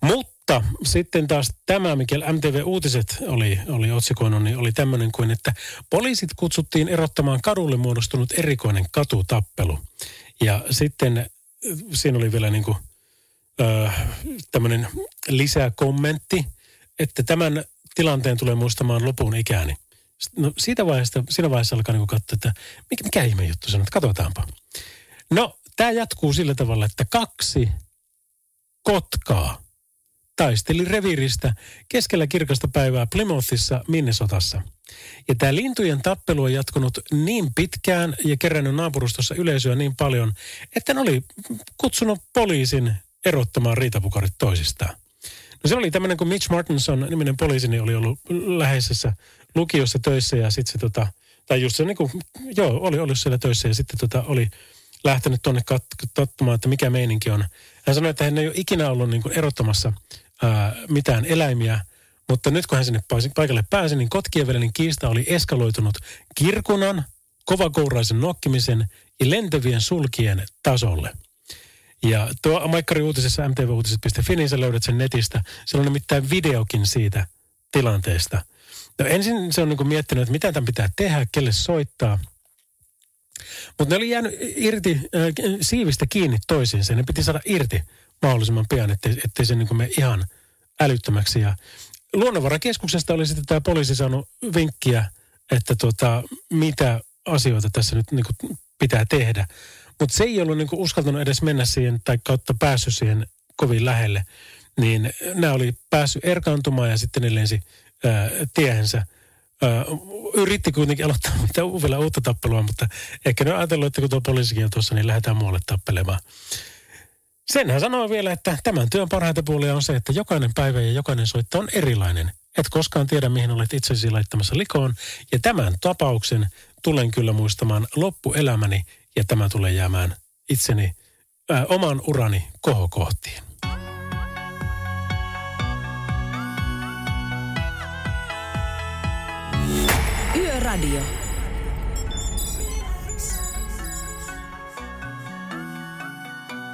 Mutta sitten taas tämä, mikä MTV Uutiset oli, oli otsikoinut, niin oli tämmöinen kuin, että poliisit kutsuttiin erottamaan kadulle muodostunut erikoinen katutappelu. Ja sitten siinä oli vielä niin kuin, äh, tämmöinen lisäkommentti, että tämän tilanteen tulee muistamaan lopun ikäni. No siitä vaiheesta, siinä vaiheessa alkaa niin katsoa, että mikä, mikä ihme juttu se on, että katsotaanpa. No, tämä jatkuu sillä tavalla, että kaksi kotkaa taisteli reviristä keskellä kirkasta päivää Plymouthissa, Minnesotassa. Ja tämä lintujen tappelu on jatkunut niin pitkään ja kerännyt naapurustossa yleisöä niin paljon, että ne oli kutsunut poliisin erottamaan riitapukarit toisistaan. No se oli tämmöinen, kun Mitch Martinson, niminen poliisi, niin oli ollut läheisessä lukiossa töissä ja sitten se tota, tai just se niin kuin, joo, oli ollut siellä töissä ja sitten tota, oli lähtenyt tuonne kat- katsomaan, että mikä meininki on. Hän sanoi, että hän ei ole ikinä ollut niin kuin erottamassa ää, mitään eläimiä, mutta nyt kun hän sinne paikalle pääsi, niin kotkien välinen kiista oli eskaloitunut kirkunan, kovakouraisen nokkimisen ja lentävien sulkien tasolle. Ja tuo Maikkari uutisessa mtvuutiset.fi, niin sä löydät sen netistä. Siellä on nimittäin videokin siitä tilanteesta. No ensin se on niin miettinyt, että mitä tämän pitää tehdä, kelle soittaa. Mutta ne oli jäänyt irti, äh, siivistä kiinni toisiinsa. Ne piti saada irti mahdollisimman pian, ettei, ettei se niin mene ihan älyttömäksi. Ja luonnonvarakeskuksesta oli sitten tämä poliisi saanut vinkkiä, että tota, mitä asioita tässä nyt niin pitää tehdä. Mutta se ei ollut niin uskaltanut edes mennä siihen tai kautta päässyt siihen kovin lähelle. Niin nämä oli päässyt erkaantumaan ja sitten ne lensi ää, tiehensä. Ää, yritti kuitenkin aloittaa [laughs] vielä uutta tappelua, mutta ehkä ne on ajatellut, että kun tuo poliisikin on tuossa, niin lähdetään muualle tappelemaan. Sen hän sanoi vielä, että tämän työn parhaita puolia on se, että jokainen päivä ja jokainen soitto on erilainen. Et koskaan tiedä, mihin olet itsesi laittamassa likoon. Ja tämän tapauksen tulen kyllä muistamaan loppuelämäni ja tämä tulee jäämään itseni ää, oman urani kohokohtiin. Yöradio.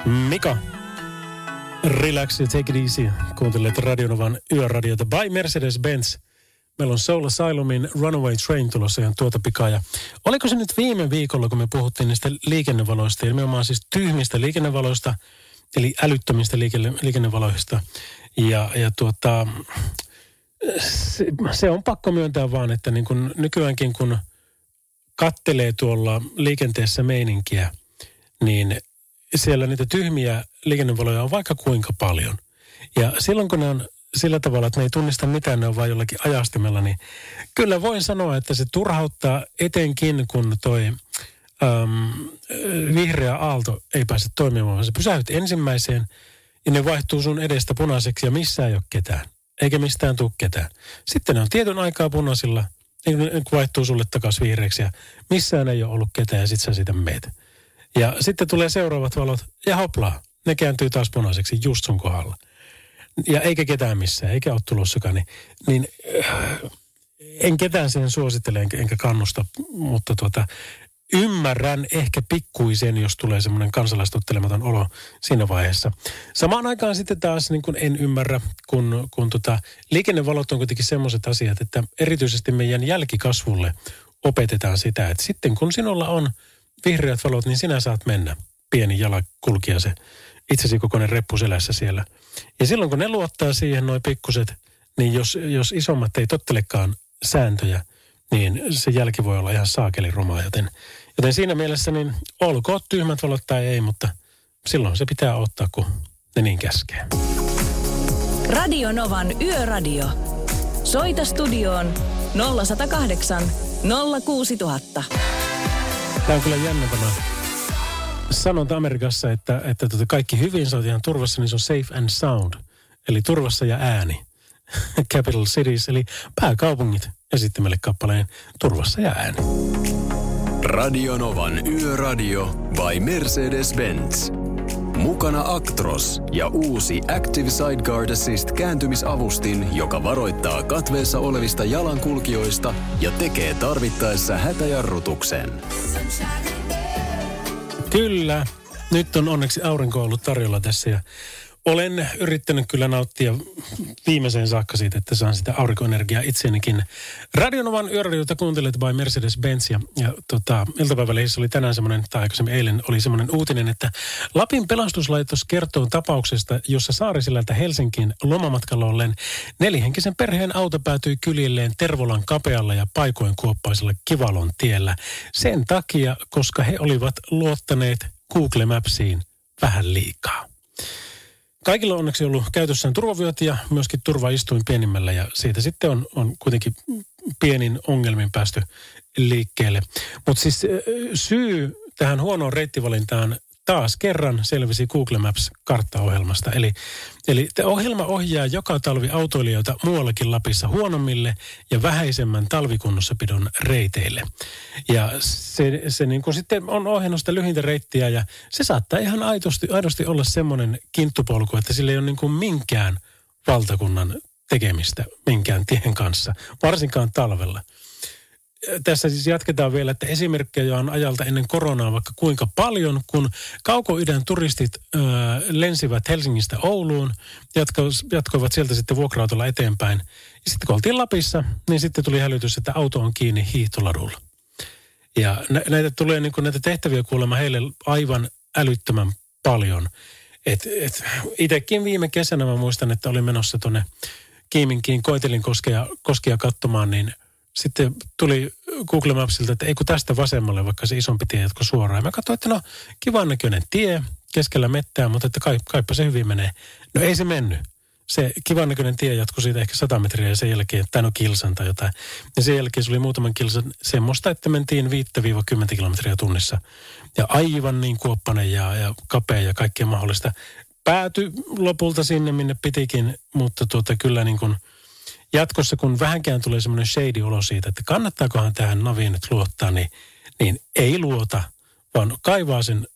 Mika, relax ja take it easy. Kuuntelet Radionovan yöradiota by Mercedes-Benz. Meillä on Soul Asylumin Runaway Train tulossa ihan tuota pikaa. Ja oliko se nyt viime viikolla, kun me puhuttiin niistä liikennevaloista, nimenomaan siis tyhmistä liikennevaloista, eli älyttömistä liikenne, liikennevaloista. Ja, ja tuota, se, se on pakko myöntää vaan, että niin kun nykyäänkin kun kattelee tuolla liikenteessä meininkiä, niin siellä niitä tyhmiä liikennevaloja on vaikka kuinka paljon. Ja silloin kun ne on sillä tavalla, että ne ei tunnista mitään, ne on vain jollakin ajastimella, niin kyllä voin sanoa, että se turhauttaa etenkin, kun toi äm, vihreä aalto ei pääse toimimaan. Se pysähdyt ensimmäiseen ja ne vaihtuu sun edestä punaiseksi ja missään ei ole ketään. eikä mistään tule ketään. Sitten ne on tietyn aikaa punaisilla, niin vaihtuu sulle takaisin vihreäksi ja missään ei ole ollut ketään ja sit sä siitä meet. Ja sitten tulee seuraavat valot ja hoplaa, ne kääntyy taas punaiseksi just sun kohdalla. Ja eikä ketään missään, eikä ole tulossakaan, niin, niin äh, en ketään sen suosittele enkä, kannusta, mutta tuota, ymmärrän ehkä pikkuisen, jos tulee semmoinen kansalaistottelematon olo siinä vaiheessa. Samaan aikaan sitten taas niin kuin en ymmärrä, kun, kun tota, liikennevalot on kuitenkin semmoiset asiat, että erityisesti meidän jälkikasvulle opetetaan sitä, että sitten kun sinulla on vihreät valot, niin sinä saat mennä pieni jalakulkija se itsesi kokoinen reppu selässä siellä. Ja silloin kun ne luottaa siihen noin pikkuset, niin jos, jos isommat ei tottelekaan sääntöjä, niin se jälki voi olla ihan saakeli rumaa, joten, joten siinä mielessä niin olkoon tyhmät valot tai ei, mutta silloin se pitää ottaa, kun ne niin käskee. Radio Novan Yöradio. Soita studioon 0108 06000. Tämä on kyllä jännä tämä sanonta Amerikassa, että, että tota kaikki hyvin, sä ihan turvassa, niin se on safe and sound. Eli turvassa ja ääni. [laughs] Capital Cities, eli pääkaupungit esitti meille kappaleen Turvassa ja ääni. Radionovan Yöradio by Mercedes-Benz. Mukana Actros ja uusi Active Sideguard Assist kääntymisavustin, joka varoittaa katveessa olevista jalankulkijoista ja tekee tarvittaessa hätäjarrutuksen. Kyllä, nyt on onneksi aurinko ollut tarjolla tässä ja olen yrittänyt kyllä nauttia viimeiseen saakka siitä, että saan sitä aurinkoenergiaa itseenikin. Radionovan yöradiota kuuntelet by Mercedes-Benz ja, ja tota, iltapäivälehdessä oli tänään semmoinen, tai aikaisemmin eilen oli semmoinen uutinen, että Lapin pelastuslaitos kertoo tapauksesta, jossa Saarisilältä Helsinkiin lomamatkalla ollen nelihenkisen perheen auto päätyi kyljilleen Tervolan kapealla ja paikoin kuoppaisella Kivalon tiellä. Sen takia, koska he olivat luottaneet Google Mapsiin vähän liikaa. Kaikilla on onneksi ollut käytössään turvavyöt ja myöskin turvaistuin pienimmällä ja siitä sitten on, on kuitenkin pienin ongelmin päästy liikkeelle. Mutta siis syy tähän huonoon reittivalintaan taas kerran selvisi Google Maps-karttaohjelmasta. Eli, eli ohjelma ohjaa joka talvi autoilijoita muuallakin Lapissa huonommille ja vähäisemmän talvikunnossapidon reiteille. Ja se, se niin kuin sitten on ohjannut sitä lyhintä reittiä ja se saattaa ihan aidosti, aidosti olla semmoinen kinttupolku, että sillä ei ole niin kuin minkään valtakunnan tekemistä minkään tien kanssa, varsinkaan talvella tässä siis jatketaan vielä, että esimerkkejä on ajalta ennen koronaa vaikka kuinka paljon, kun kaukoidän turistit ö, lensivät Helsingistä Ouluun, jatko, jatkoivat sieltä sitten vuokra eteenpäin. Ja sitten kun oltiin Lapissa, niin sitten tuli hälytys, että auto on kiinni hiihtoladulla. Ja nä- näitä tulee niin kuin näitä tehtäviä kuulemma heille aivan älyttömän paljon. Et, et, itekin viime kesänä mä muistan, että olin menossa tuonne Kiiminkiin, koitelin koskea, koskea katsomaan, niin – sitten tuli Google Mapsilta, että ei kun tästä vasemmalle, vaikka se isompi tie jatko suoraan. Ja mä katsoin, että no kivan näköinen tie keskellä mettää, mutta että kai, kaipa se hyvin menee. No ei se mennyt. Se kivan näköinen tie jatkui siitä ehkä 100 metriä ja sen jälkeen, tai no kilsan tai jotain. Ja sen jälkeen se oli muutaman kilsan semmoista, että mentiin 5-10 kilometriä tunnissa. Ja aivan niin kuoppanen ja, ja kapea ja kaikkea mahdollista. Pääty lopulta sinne, minne pitikin, mutta tuota kyllä niin kuin – jatkossa, kun vähänkään tulee semmoinen shady olo siitä, että kannattaakohan tähän naviin nyt luottaa, niin, niin ei luota, vaan kaivaa sen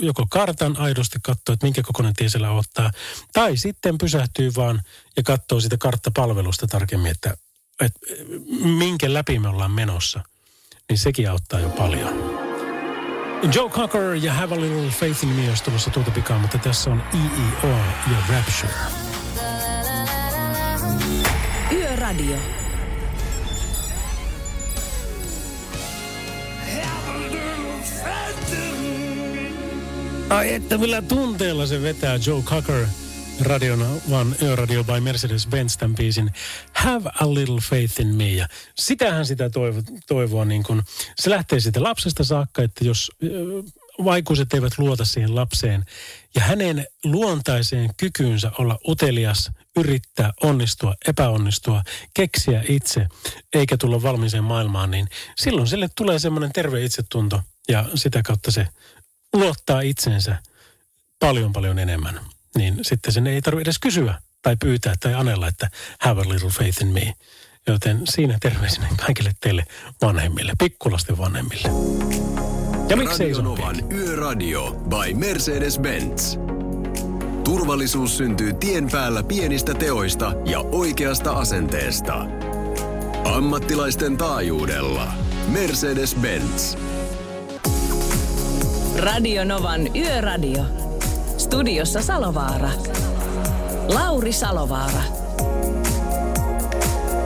joko kartan aidosti katsoo, että minkä kokoinen tie siellä ottaa, tai sitten pysähtyy vaan ja katsoo sitä karttapalvelusta tarkemmin, että, että minkä läpi me ollaan menossa, niin sekin auttaa jo paljon. Joe Cocker ja Have a Little Faith in Me olisi tulossa tuota pikaa, mutta tässä on EEO ja Rapture. Yöradio. Ai että millä tunteella se vetää Joe Cocker radiona, vaan Yöradio by Mercedes-Benz tämän biisin Have a Little Faith in Me. Ja sitähän sitä toivo, toivoa niin kuin, se lähtee siitä lapsesta saakka, että jos vaikuiset eivät luota siihen lapseen ja hänen luontaiseen kykyynsä olla utelias, yrittää onnistua, epäonnistua, keksiä itse, eikä tulla valmiiseen maailmaan, niin silloin sille tulee semmoinen terve itsetunto ja sitä kautta se luottaa itsensä paljon paljon enemmän. Niin sitten sen ei tarvitse edes kysyä tai pyytää tai anella, että have a little faith in me. Joten siinä terveisinä kaikille teille vanhemmille, pikkulasten vanhemmille. Ja miksei Radio Novan Yöradio by Mercedes-Benz. Turvallisuus syntyy tien päällä pienistä teoista ja oikeasta asenteesta. Ammattilaisten taajuudella. Mercedes-Benz. Radio Novan Yöradio. Studiossa Salovaara. Lauri Salovaara.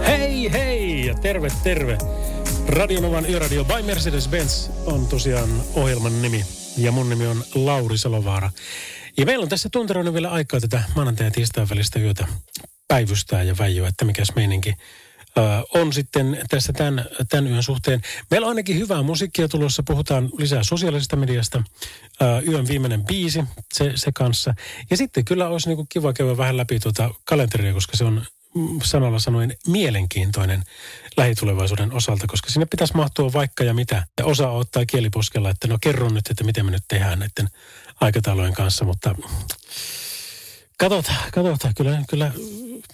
Hei hei ja terve terve. Radionovan Yöradio by Mercedes-Benz on tosiaan ohjelman nimi. Ja mun nimi on Lauri Salovaara. Ja meillä on tässä tunteroinen vielä aikaa tätä maanantai- ja tiistain välistä yötä päivystää ja väijyä, että mikäs meininki on sitten tässä tämän, tämän yön suhteen. Meillä on ainakin hyvää musiikkia tulossa. Puhutaan lisää sosiaalisesta mediasta. Yön viimeinen biisi, se, se kanssa. Ja sitten kyllä olisi niin kiva käydä vähän läpi tuota kalenteria, koska se on mm, sanalla sanoen mielenkiintoinen lähitulevaisuuden osalta, koska sinne pitäisi mahtua vaikka ja mitä. Ja osa ottaa kieliposkella, että no kerro nyt, että miten me nyt tehdään näiden aikataulujen kanssa, mutta katsotaan, katsotaan. Kyllä, kyllä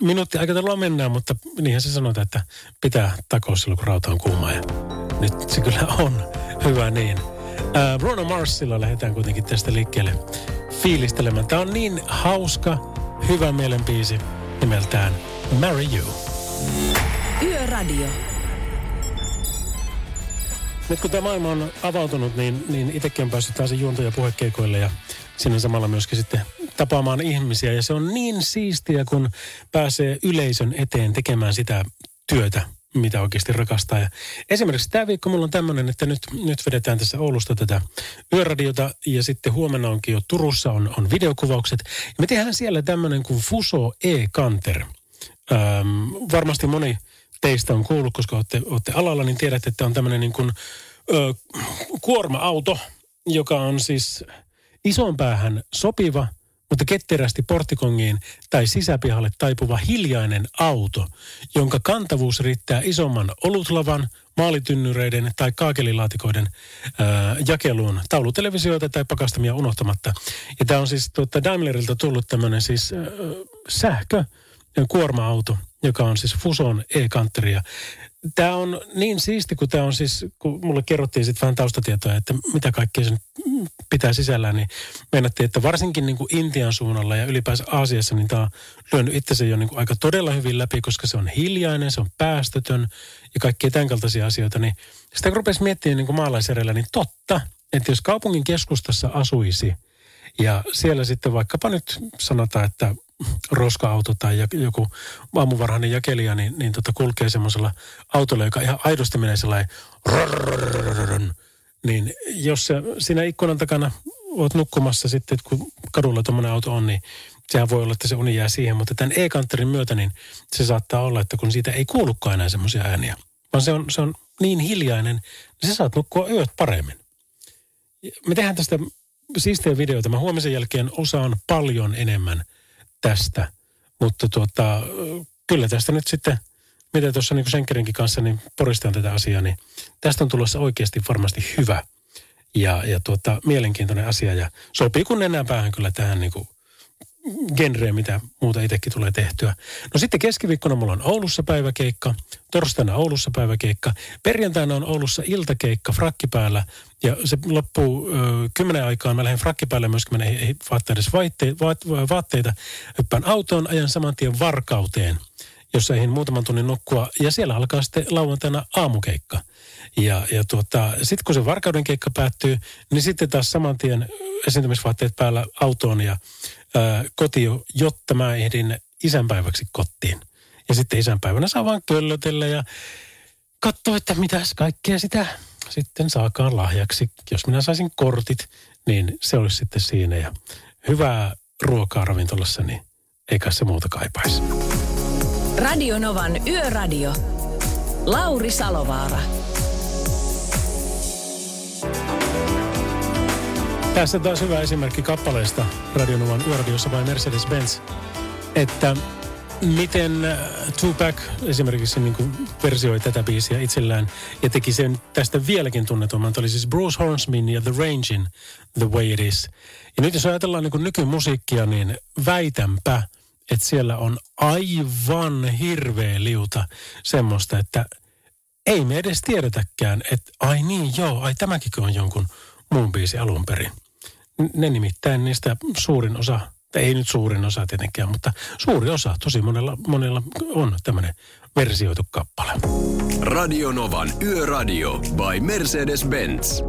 minuutti aikataulua mennään, mutta niinhän se sanotaan, että pitää takoa silloin, kun rauta on kuuma. Ja nyt se kyllä on hyvä niin. Äh, Bruno Marsilla lähdetään kuitenkin tästä liikkeelle fiilistelemään. Tämä on niin hauska, hyvä mielenpiisi nimeltään Marry You. Yöradio. Nyt kun tämä maailma on avautunut, niin, niin itsekin on päässyt taas juonto- ja puhekeikoille ja sinne samalla myöskin sitten tapaamaan ihmisiä. Ja se on niin siistiä, kun pääsee yleisön eteen tekemään sitä työtä, mitä oikeasti rakastaa. Ja esimerkiksi tämä viikko mulla on tämmöinen, että nyt, nyt vedetään tässä Oulusta tätä yöradiota ja sitten huomenna onkin jo Turussa on, on videokuvaukset. Ja me tehdään siellä tämmöinen kuin Fuso E-Kanter. Öm, varmasti moni teistä on kuullut, koska olette, olette alalla, niin tiedätte, että on tämmöinen niin kuin, ö, kuorma-auto, joka on siis ison päähän sopiva, mutta ketterästi portikongiin tai sisäpihalle taipuva hiljainen auto, jonka kantavuus riittää isomman olutlavan, maalitynnyreiden tai kaakelilaatikoiden ää, jakeluun taulutelevisioita tai pakastamia unohtamatta. Ja tämä on siis tuota Daimlerilta tullut tämmöinen siis ää, sähkö kuorma-auto, joka on siis Fuson e-kanteri. Tämä on niin siisti, kun tämä on siis, kun mulle kerrottiin sitten vähän taustatietoja, että mitä kaikkea se pitää sisällään, niin meinattiin, että varsinkin niin kuin Intian suunnalla ja ylipäänsä Aasiassa, niin tämä on lyönyt itsensä jo niin kuin aika todella hyvin läpi, koska se on hiljainen, se on päästötön ja kaikkia tämän kaltaisia asioita. Niin sitä kun rupesi miettimään niin kuin maalaisjärjellä, niin totta, että jos kaupungin keskustassa asuisi ja siellä sitten vaikkapa nyt sanotaan, että roska-auto tai joku aamuvarhainen jakelija, niin, niin tota kulkee semmoisella autolla, joka ihan aidosti menee sellainen niin jos se siinä ikkunan takana oot nukkumassa sitten, kun kadulla tuommoinen auto on, niin sehän voi olla, että se uni jää siihen, mutta tämän e-kantterin myötä niin se saattaa olla, että kun siitä ei kuulukaan enää semmoisia ääniä, vaan se on, se on niin hiljainen, niin sä saat nukkua yöt paremmin. Me tehdään tästä siistiä videoita. Mä huomisen jälkeen osaan paljon enemmän tästä, mutta tuota, kyllä tästä nyt sitten mitä tuossa niin Senkerinkin kanssa niin poristan tätä asiaa, niin tästä on tulossa oikeasti varmasti hyvä ja, ja tuota, mielenkiintoinen asia. Ja sopii kun enää päähän kyllä tähän niin kuin genreen, mitä muuta itsekin tulee tehtyä. No sitten keskiviikkona mulla on Oulussa päiväkeikka, torstaina Oulussa päiväkeikka, perjantaina on Oulussa iltakeikka frakkipäällä ja se loppuu ö, kymmenen aikaan. Mä lähden frakkipäälle myöskin, mä ei vaatteita, vaatteita, vaatteita, hyppään autoon, ajan saman tien varkauteen – jossa eihin muutaman tunnin nukkua. Ja siellä alkaa sitten lauantaina aamukeikka. Ja, ja tuota, sitten kun se varkauden keikka päättyy, niin sitten taas saman tien esiintymisvaatteet päällä autoon ja ää, jotta mä ehdin isänpäiväksi kotiin. Ja sitten isänpäivänä saa vaan köllötellä ja katsoa, että mitäs kaikkea sitä sitten saakaan lahjaksi. Jos minä saisin kortit, niin se olisi sitten siinä. Ja hyvää ruokaa ravintolassa, niin eikä se muuta kaipaisi. Radio Novan Yöradio. Lauri Salovaara. Tässä taas hyvä esimerkki kappaleesta Radionovan Yöradiossa vai Mercedes-Benz. Että miten äh, Tupac esimerkiksi niin kuin versioi tätä biisiä itsellään ja teki sen tästä vieläkin tunnetumman. Tämä oli siis Bruce Hornsmin ja The Rangein The Way It Is. Ja nyt jos ajatellaan niin kuin nykymusiikkia, niin väitänpä, että siellä on aivan hirveä liuta semmoista, että ei me edes tiedetäkään, että ai niin joo, ai tämäkin on jonkun muun biisi alun perin. Ne nimittäin niistä suurin osa, ei nyt suurin osa tietenkään, mutta suuri osa, tosi monella, monella on tämmöinen versioitu kappale. Radionovan Yöradio by Mercedes-Benz.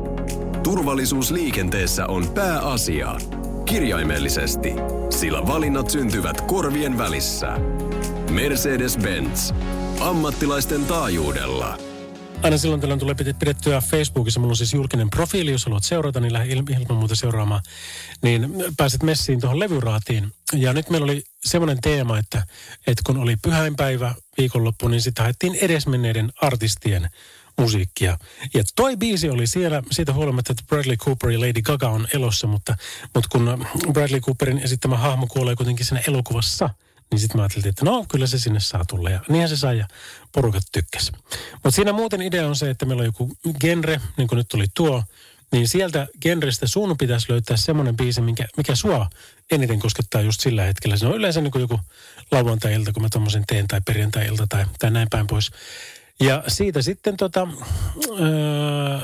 Turvallisuus liikenteessä on pääasia. Kirjaimellisesti, sillä valinnat syntyvät korvien välissä. Mercedes-Benz. Ammattilaisten taajuudella. Aina silloin tällöin tulee pidettyä Facebookissa. Mulla on siis julkinen profiili, jos haluat seurata, niin lähde ilman muuta seuraamaan. Niin pääset messiin tuohon levyraatiin. Ja nyt meillä oli semmoinen teema, että, että kun oli pyhäinpäivä viikonloppu, niin sitten haettiin edesmenneiden artistien musiikkia. Ja toi biisi oli siellä siitä huolimatta, että Bradley Cooper ja Lady Gaga on elossa, mutta, mutta kun Bradley Cooperin esittämä hahmo kuolee kuitenkin siinä elokuvassa, niin sitten mä ajattelin, että no kyllä se sinne saa tulla. Ja niinhän se sai ja porukat tykkäs. Mutta siinä muuten idea on se, että meillä on joku genre, niin kuin nyt tuli tuo, niin sieltä genrestä sun pitäisi löytää semmoinen biisi, mikä, mikä sua eniten koskettaa just sillä hetkellä. Se on yleensä niin kuin joku lauantai-ilta, kun mä tommosen teen, tai perjantai-ilta tai, tai näin päin pois. Ja siitä sitten tota, öö,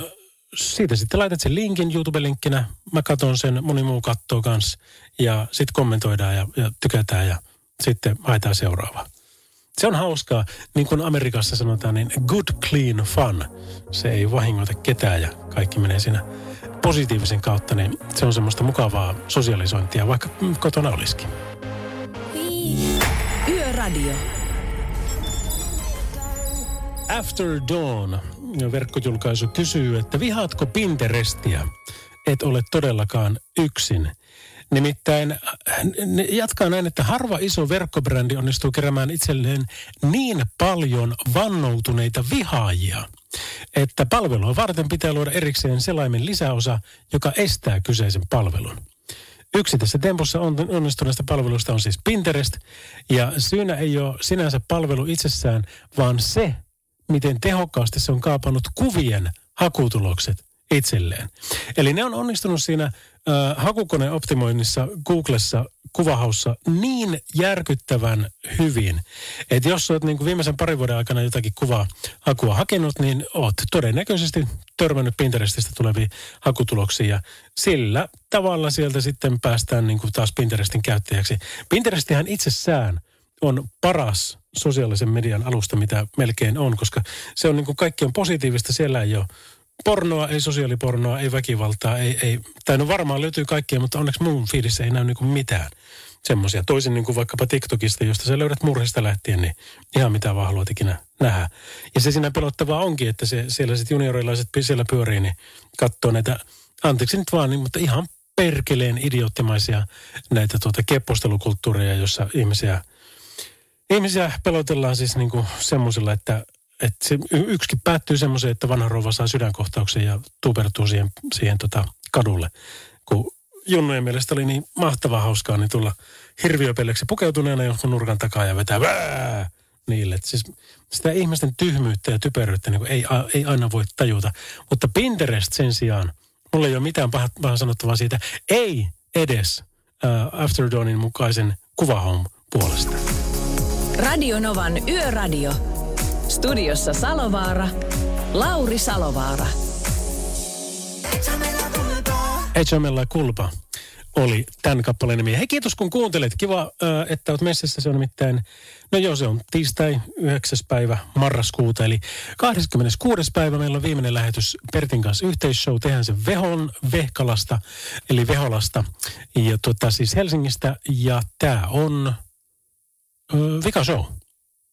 siitä sitten laitat sen linkin YouTube-linkkinä. Mä katson sen, moni muu katsoo kanssa. Ja sitten kommentoidaan ja, ja tykätään ja sitten haetaan seuraavaa. Se on hauskaa, niin kuin Amerikassa sanotaan, niin good clean fun. Se ei vahingoita ketään ja kaikki menee siinä positiivisen kautta, niin se on semmoista mukavaa sosialisointia, vaikka kotona olisikin. Yöradio. After Dawn verkkojulkaisu kysyy, että vihaatko Pinterestia? Et ole todellakaan yksin. Nimittäin ne jatkaa näin, että harva iso verkkobrändi onnistuu keräämään itselleen niin paljon vannoutuneita vihaajia, että palvelua varten pitää luoda erikseen selaimen lisäosa, joka estää kyseisen palvelun. Yksi tässä tempossa on, onnistuneesta palvelusta on siis Pinterest, ja syynä ei ole sinänsä palvelu itsessään, vaan se, miten tehokkaasti se on kaapannut kuvien hakutulokset itselleen. Eli ne on onnistunut siinä äh, hakukoneoptimoinnissa Googlessa kuvahaussa niin järkyttävän hyvin, että jos olet niin kuin viimeisen parin vuoden aikana jotakin kuvaa hakua hakenut, niin oot todennäköisesti törmännyt Pinterestistä tuleviin hakutuloksiin ja sillä tavalla sieltä sitten päästään niin kuin taas Pinterestin käyttäjäksi. Pinterestihän itsessään on paras sosiaalisen median alusta, mitä melkein on, koska se on niin kuin kaikki on positiivista, siellä ei ole pornoa, ei sosiaalipornoa, ei väkivaltaa, ei, ei, tai no varmaan löytyy kaikkea, mutta onneksi mun fiilissä ei näy niin kuin mitään semmoisia. Toisin niin kuin vaikkapa TikTokista, josta sä löydät murhista lähtien, niin ihan mitä vaan haluat ikinä nähdä. Ja se siinä pelottavaa onkin, että se, siellä sitten juniorilaiset siellä pyörii, niin katsoo näitä, anteeksi nyt vaan, niin, mutta ihan perkeleen idioottimaisia näitä tuota keppostelukulttuureja, jossa ihmisiä, ihmisiä pelotellaan siis niin kuin semmoisilla, että että se yksikin päättyy semmoiseen, että vanha rouva saa sydänkohtauksen ja tupertuu siihen, siihen tota kadulle. Kun junnujen mielestä oli niin mahtavaa hauskaa, niin tulla hirviöpelleksi pukeutuneena jonkun nurkan takaa ja vetää vää niille. Siis sitä ihmisten tyhmyyttä ja typeryyttä niin ei, ei aina voi tajuta. Mutta Pinterest sen sijaan, mulla ei ole mitään pahaa sanottavaa siitä, ei edes uh, After Dawnin mukaisen kuvahom puolesta. Radio Novan Yöradio. Studiossa Salovaara. Lauri Salovaara. Echamella Kulpa oli tämän kappaleen nimi. Hei kiitos kun kuuntelet. Kiva, että olet messissä. Se on nimittäin, no joo se on tiistai 9. päivä marraskuuta. Eli 26. päivä meillä on viimeinen lähetys Pertin kanssa yhteisshow. Tehdään se Vehon Vehkalasta, eli Veholasta. Ja tuota, siis Helsingistä. Ja tämä on ö, Vika Show.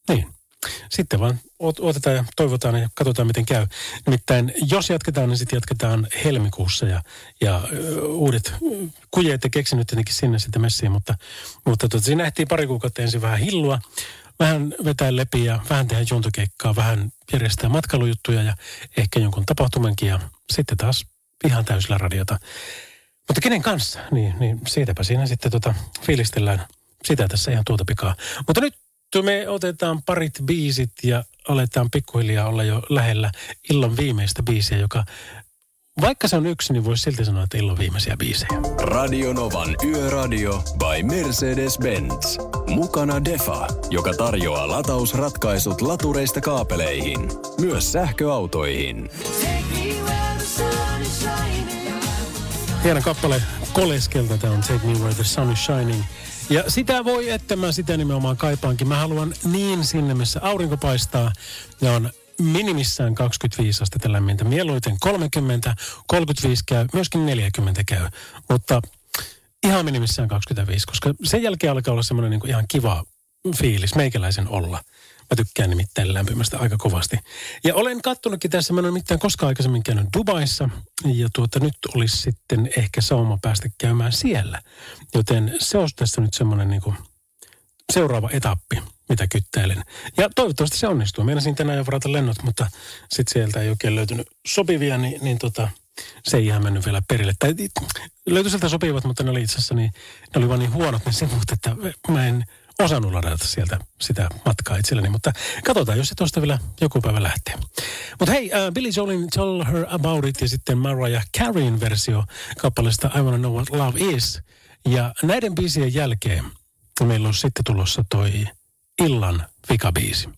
Niin sitten vaan otetaan ja toivotaan ja katsotaan, miten käy. Nimittäin jos jatketaan, niin sitten jatketaan helmikuussa ja, ja uudet kujeet ja keksinyt tietenkin sinne sitten messiin, mutta, mutta tuota, siinä ehtii pari kuukautta ensin vähän hillua, vähän vetää lepi ja vähän tehdä juntokeikkaa, vähän järjestää matkailujuttuja ja ehkä jonkun tapahtumankin ja sitten taas ihan täysillä radiota. Mutta kenen kanssa? Niin, niin siitäpä siinä sitten tota, fiilistellään sitä tässä ihan tuota pikaa. Mutta nyt me otetaan parit biisit ja aletaan pikkuhiljaa olla jo lähellä illan viimeistä biisiä, joka vaikka se on yksi, niin voisi silti sanoa, että illan viimeisiä biisejä. Radio Novan Yöradio by Mercedes-Benz. Mukana Defa, joka tarjoaa latausratkaisut latureista kaapeleihin, myös sähköautoihin. Hieno kappale Koleskelta, tämä on Take Me Where the Sun is Shining. Ja sitä voi, että mä sitä nimenomaan kaipaankin. Mä haluan niin sinne, missä aurinko paistaa ja on minimissään 25 astetta lämmintä. Mieluiten 30, 35 käy, myöskin 40 käy. Mutta ihan minimissään 25, koska sen jälkeen alkaa olla semmoinen niin ihan kiva fiilis, meikäläisen olla. Mä tykkään nimittäin lämpimästä aika kovasti. Ja olen kattonutkin tässä, mä en ole mitään koskaan aikaisemmin käynyt Dubaissa. Ja tuota, nyt olisi sitten ehkä sauma päästä käymään siellä. Joten se olisi tässä nyt semmoinen niin kuin seuraava etappi, mitä kyttäilen. Ja toivottavasti se onnistuu. Meinasin tänään jo varata lennot, mutta sitten sieltä ei oikein löytynyt sopivia, niin, niin tota, se ei ihan mennyt vielä perille. Tai löytyi sieltä sopivat, mutta ne oli itse asiassa niin, ne oli vaan niin huonot ne sivut, että mä en osannut ladata sieltä sitä matkaa itselleni. Mutta katsotaan, jos se tuosta vielä joku päivä lähtee. Mutta hei, uh, Billy Joelin Tell Her About It ja sitten Mariah Careyn versio kappaleesta I Wanna Know What Love Is. Ja näiden biisien jälkeen meillä on sitten tulossa toi illan vikabiisi.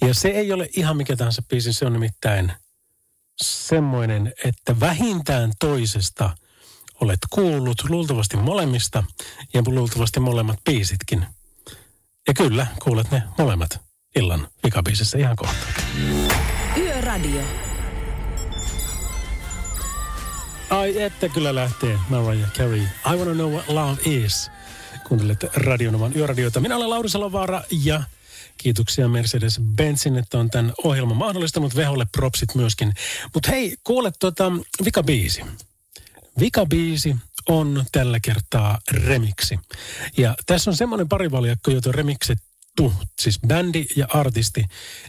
Ja se ei ole ihan mikä tahansa biisi, se on nimittäin semmoinen, että vähintään toisesta olet kuullut, luultavasti molemmista ja luultavasti molemmat biisitkin. Ja kyllä, kuulet ne molemmat illan vikabiisissä ihan kohta. Yöradio. Ai että kyllä lähtee Mariah Carey. I wanna know what love is. Kuuntelet Radionovan yöradioita. Minä olen Lauri Salovaara ja kiitoksia Mercedes-Benzin, että on tämän ohjelman mahdollistanut. Veholle propsit myöskin. Mutta hei, kuule tuota vikabiisi. Vikabiisi on tällä kertaa remiksi. Ja tässä on semmoinen parivaljakko, jota remiksettu, siis bändi ja artisti,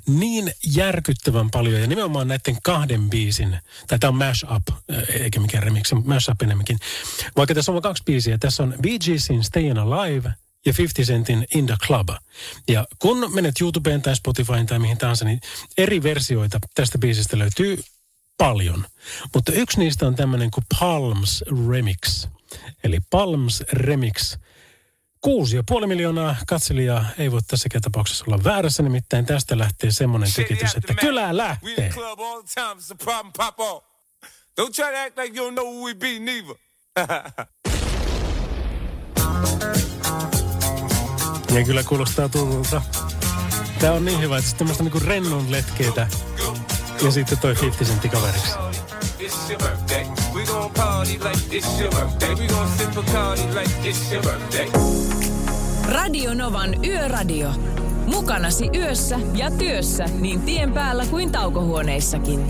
niin järkyttävän paljon. Ja nimenomaan näiden kahden biisin, tai tämä on mashup, eikä mikään remiksi, mashup enemmänkin. Vaikka tässä on kaksi biisiä. Tässä on Bee Geesin Stayin' Alive ja 50 Centin In the Club. Ja kun menet YouTubeen tai Spotifyin tai mihin tahansa, niin eri versioita tästä biisistä löytyy paljon. Mutta yksi niistä on tämmöinen kuin Palms Remix. Eli Palms Remix. Kuusi ja puoli miljoonaa katselijaa ei voi tässäkään tapauksessa olla väärässä, nimittäin tästä lähtee semmoinen tekitys, että kyllä lähtee. Don't try to act like you don't know who we be neither. [laughs] Ja kyllä kuulostaa tutulta. Tää on niin hyvä, että tämmöistä niinku rennon letkeitä ja sitten toi 50 sentti kaveriksi. Radio Novan Yöradio. Mukanasi yössä ja työssä niin tien päällä kuin taukohuoneissakin.